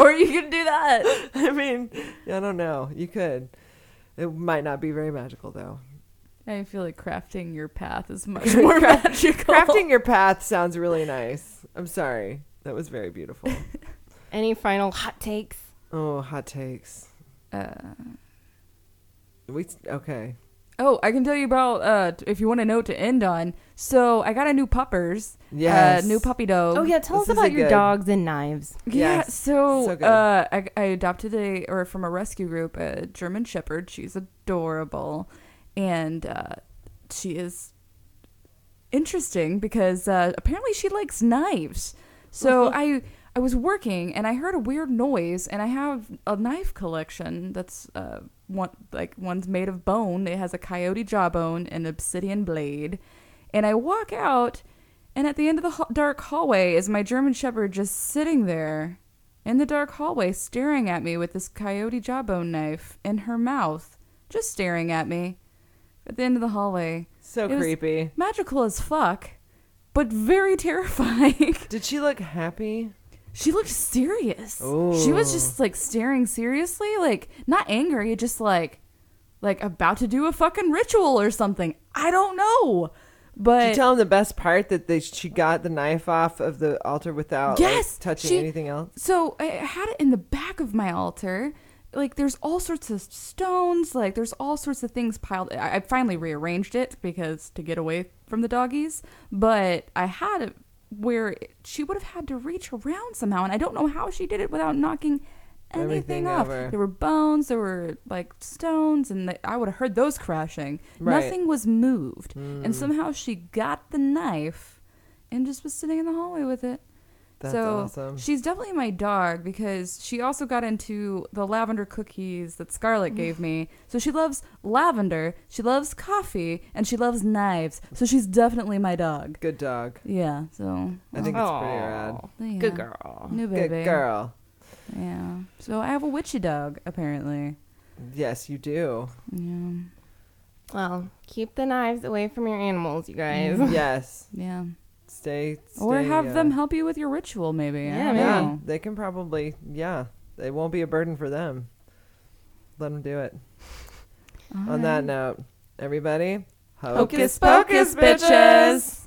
E: or you can do that.
C: I mean, I don't know. You could. It might not be very magical though.
E: I feel like crafting your path is much more magical.
C: Crafting your path sounds really nice. I'm sorry. That was very beautiful.
D: Any final hot takes?
C: oh, hot takes.
E: Uh,
C: We okay.
E: oh, I can tell you about uh, if you want a note to end on. So I got a new puppers.
C: Yes.
E: Uh, new puppy dog.
D: Oh yeah, tell
C: This
D: us about your
C: good-
D: dogs and knives.
E: Yeah,
C: Yes,
E: so,
C: so good.
E: uh, I, I adopted a or from a rescue group a German Shepherd. She's adorable, and uh, she is interesting because uh, apparently she likes knives. So I I was working and I heard a weird noise, and I have a knife collection that's uh one like one's made of bone. It has a coyote jawbone and obsidian blade, and I walk out. And at the end of the dark hallway is my German Shepherd just sitting there in the dark hallway, staring at me with this coyote jawbone knife in her mouth, just staring at me at the end of the hallway.
C: So
E: It was-
C: creepy.
E: Magical as fuck, but very terrifying.
C: Did she look happy?
E: she looked serious. She was just like staring seriously, like not angry, just like like about to do a fucking ritual or something. I don't know.
C: Did
E: But
C: you tell him the best part that they she got the knife off of the altar without like,
E: Yes,
C: touching
E: she-
C: anything else?
E: So I had it in the back of my altar. Like there's all sorts of stones. Like there's all sorts of things piled. I, I finally rearranged it because to get away from the doggies. But I had it where it- she would have had to reach around somehow, and I don't know how she did it without knocking anything
C: Everything
E: off.
C: over.
E: There were bones, there were like stones, and they, I would have heard those crashing.
C: Right.
E: Nothing was moved,
C: Mm,
E: and somehow she got the knife and just was sitting in the hallway with it.
C: That's
E: so
C: awesome.
E: she's definitely my dog because she also got into the lavender cookies that Scarlet gave me. So she loves lavender, she loves coffee, and she loves knives. So she's definitely my dog.
C: Good dog.
E: Yeah. So
C: I think it's pretty rad.
E: Yeah.
D: Good girl.
E: New baby.
C: Good girl.
E: Yeah. So I have a witchy dog apparently.
C: Yes, you do.
E: Yeah.
D: Well, keep the knives away from your animals, you guys.
C: yes.
E: Yeah.
C: Stay. stay
E: Or have
C: uh,
E: them help you with your ritual, maybe.
D: Yeah.
C: Yeah, they can probably. Yeah, it won't be a burden for them. Let them do it. On that note, everybody,
D: Hocus pocus, bitches.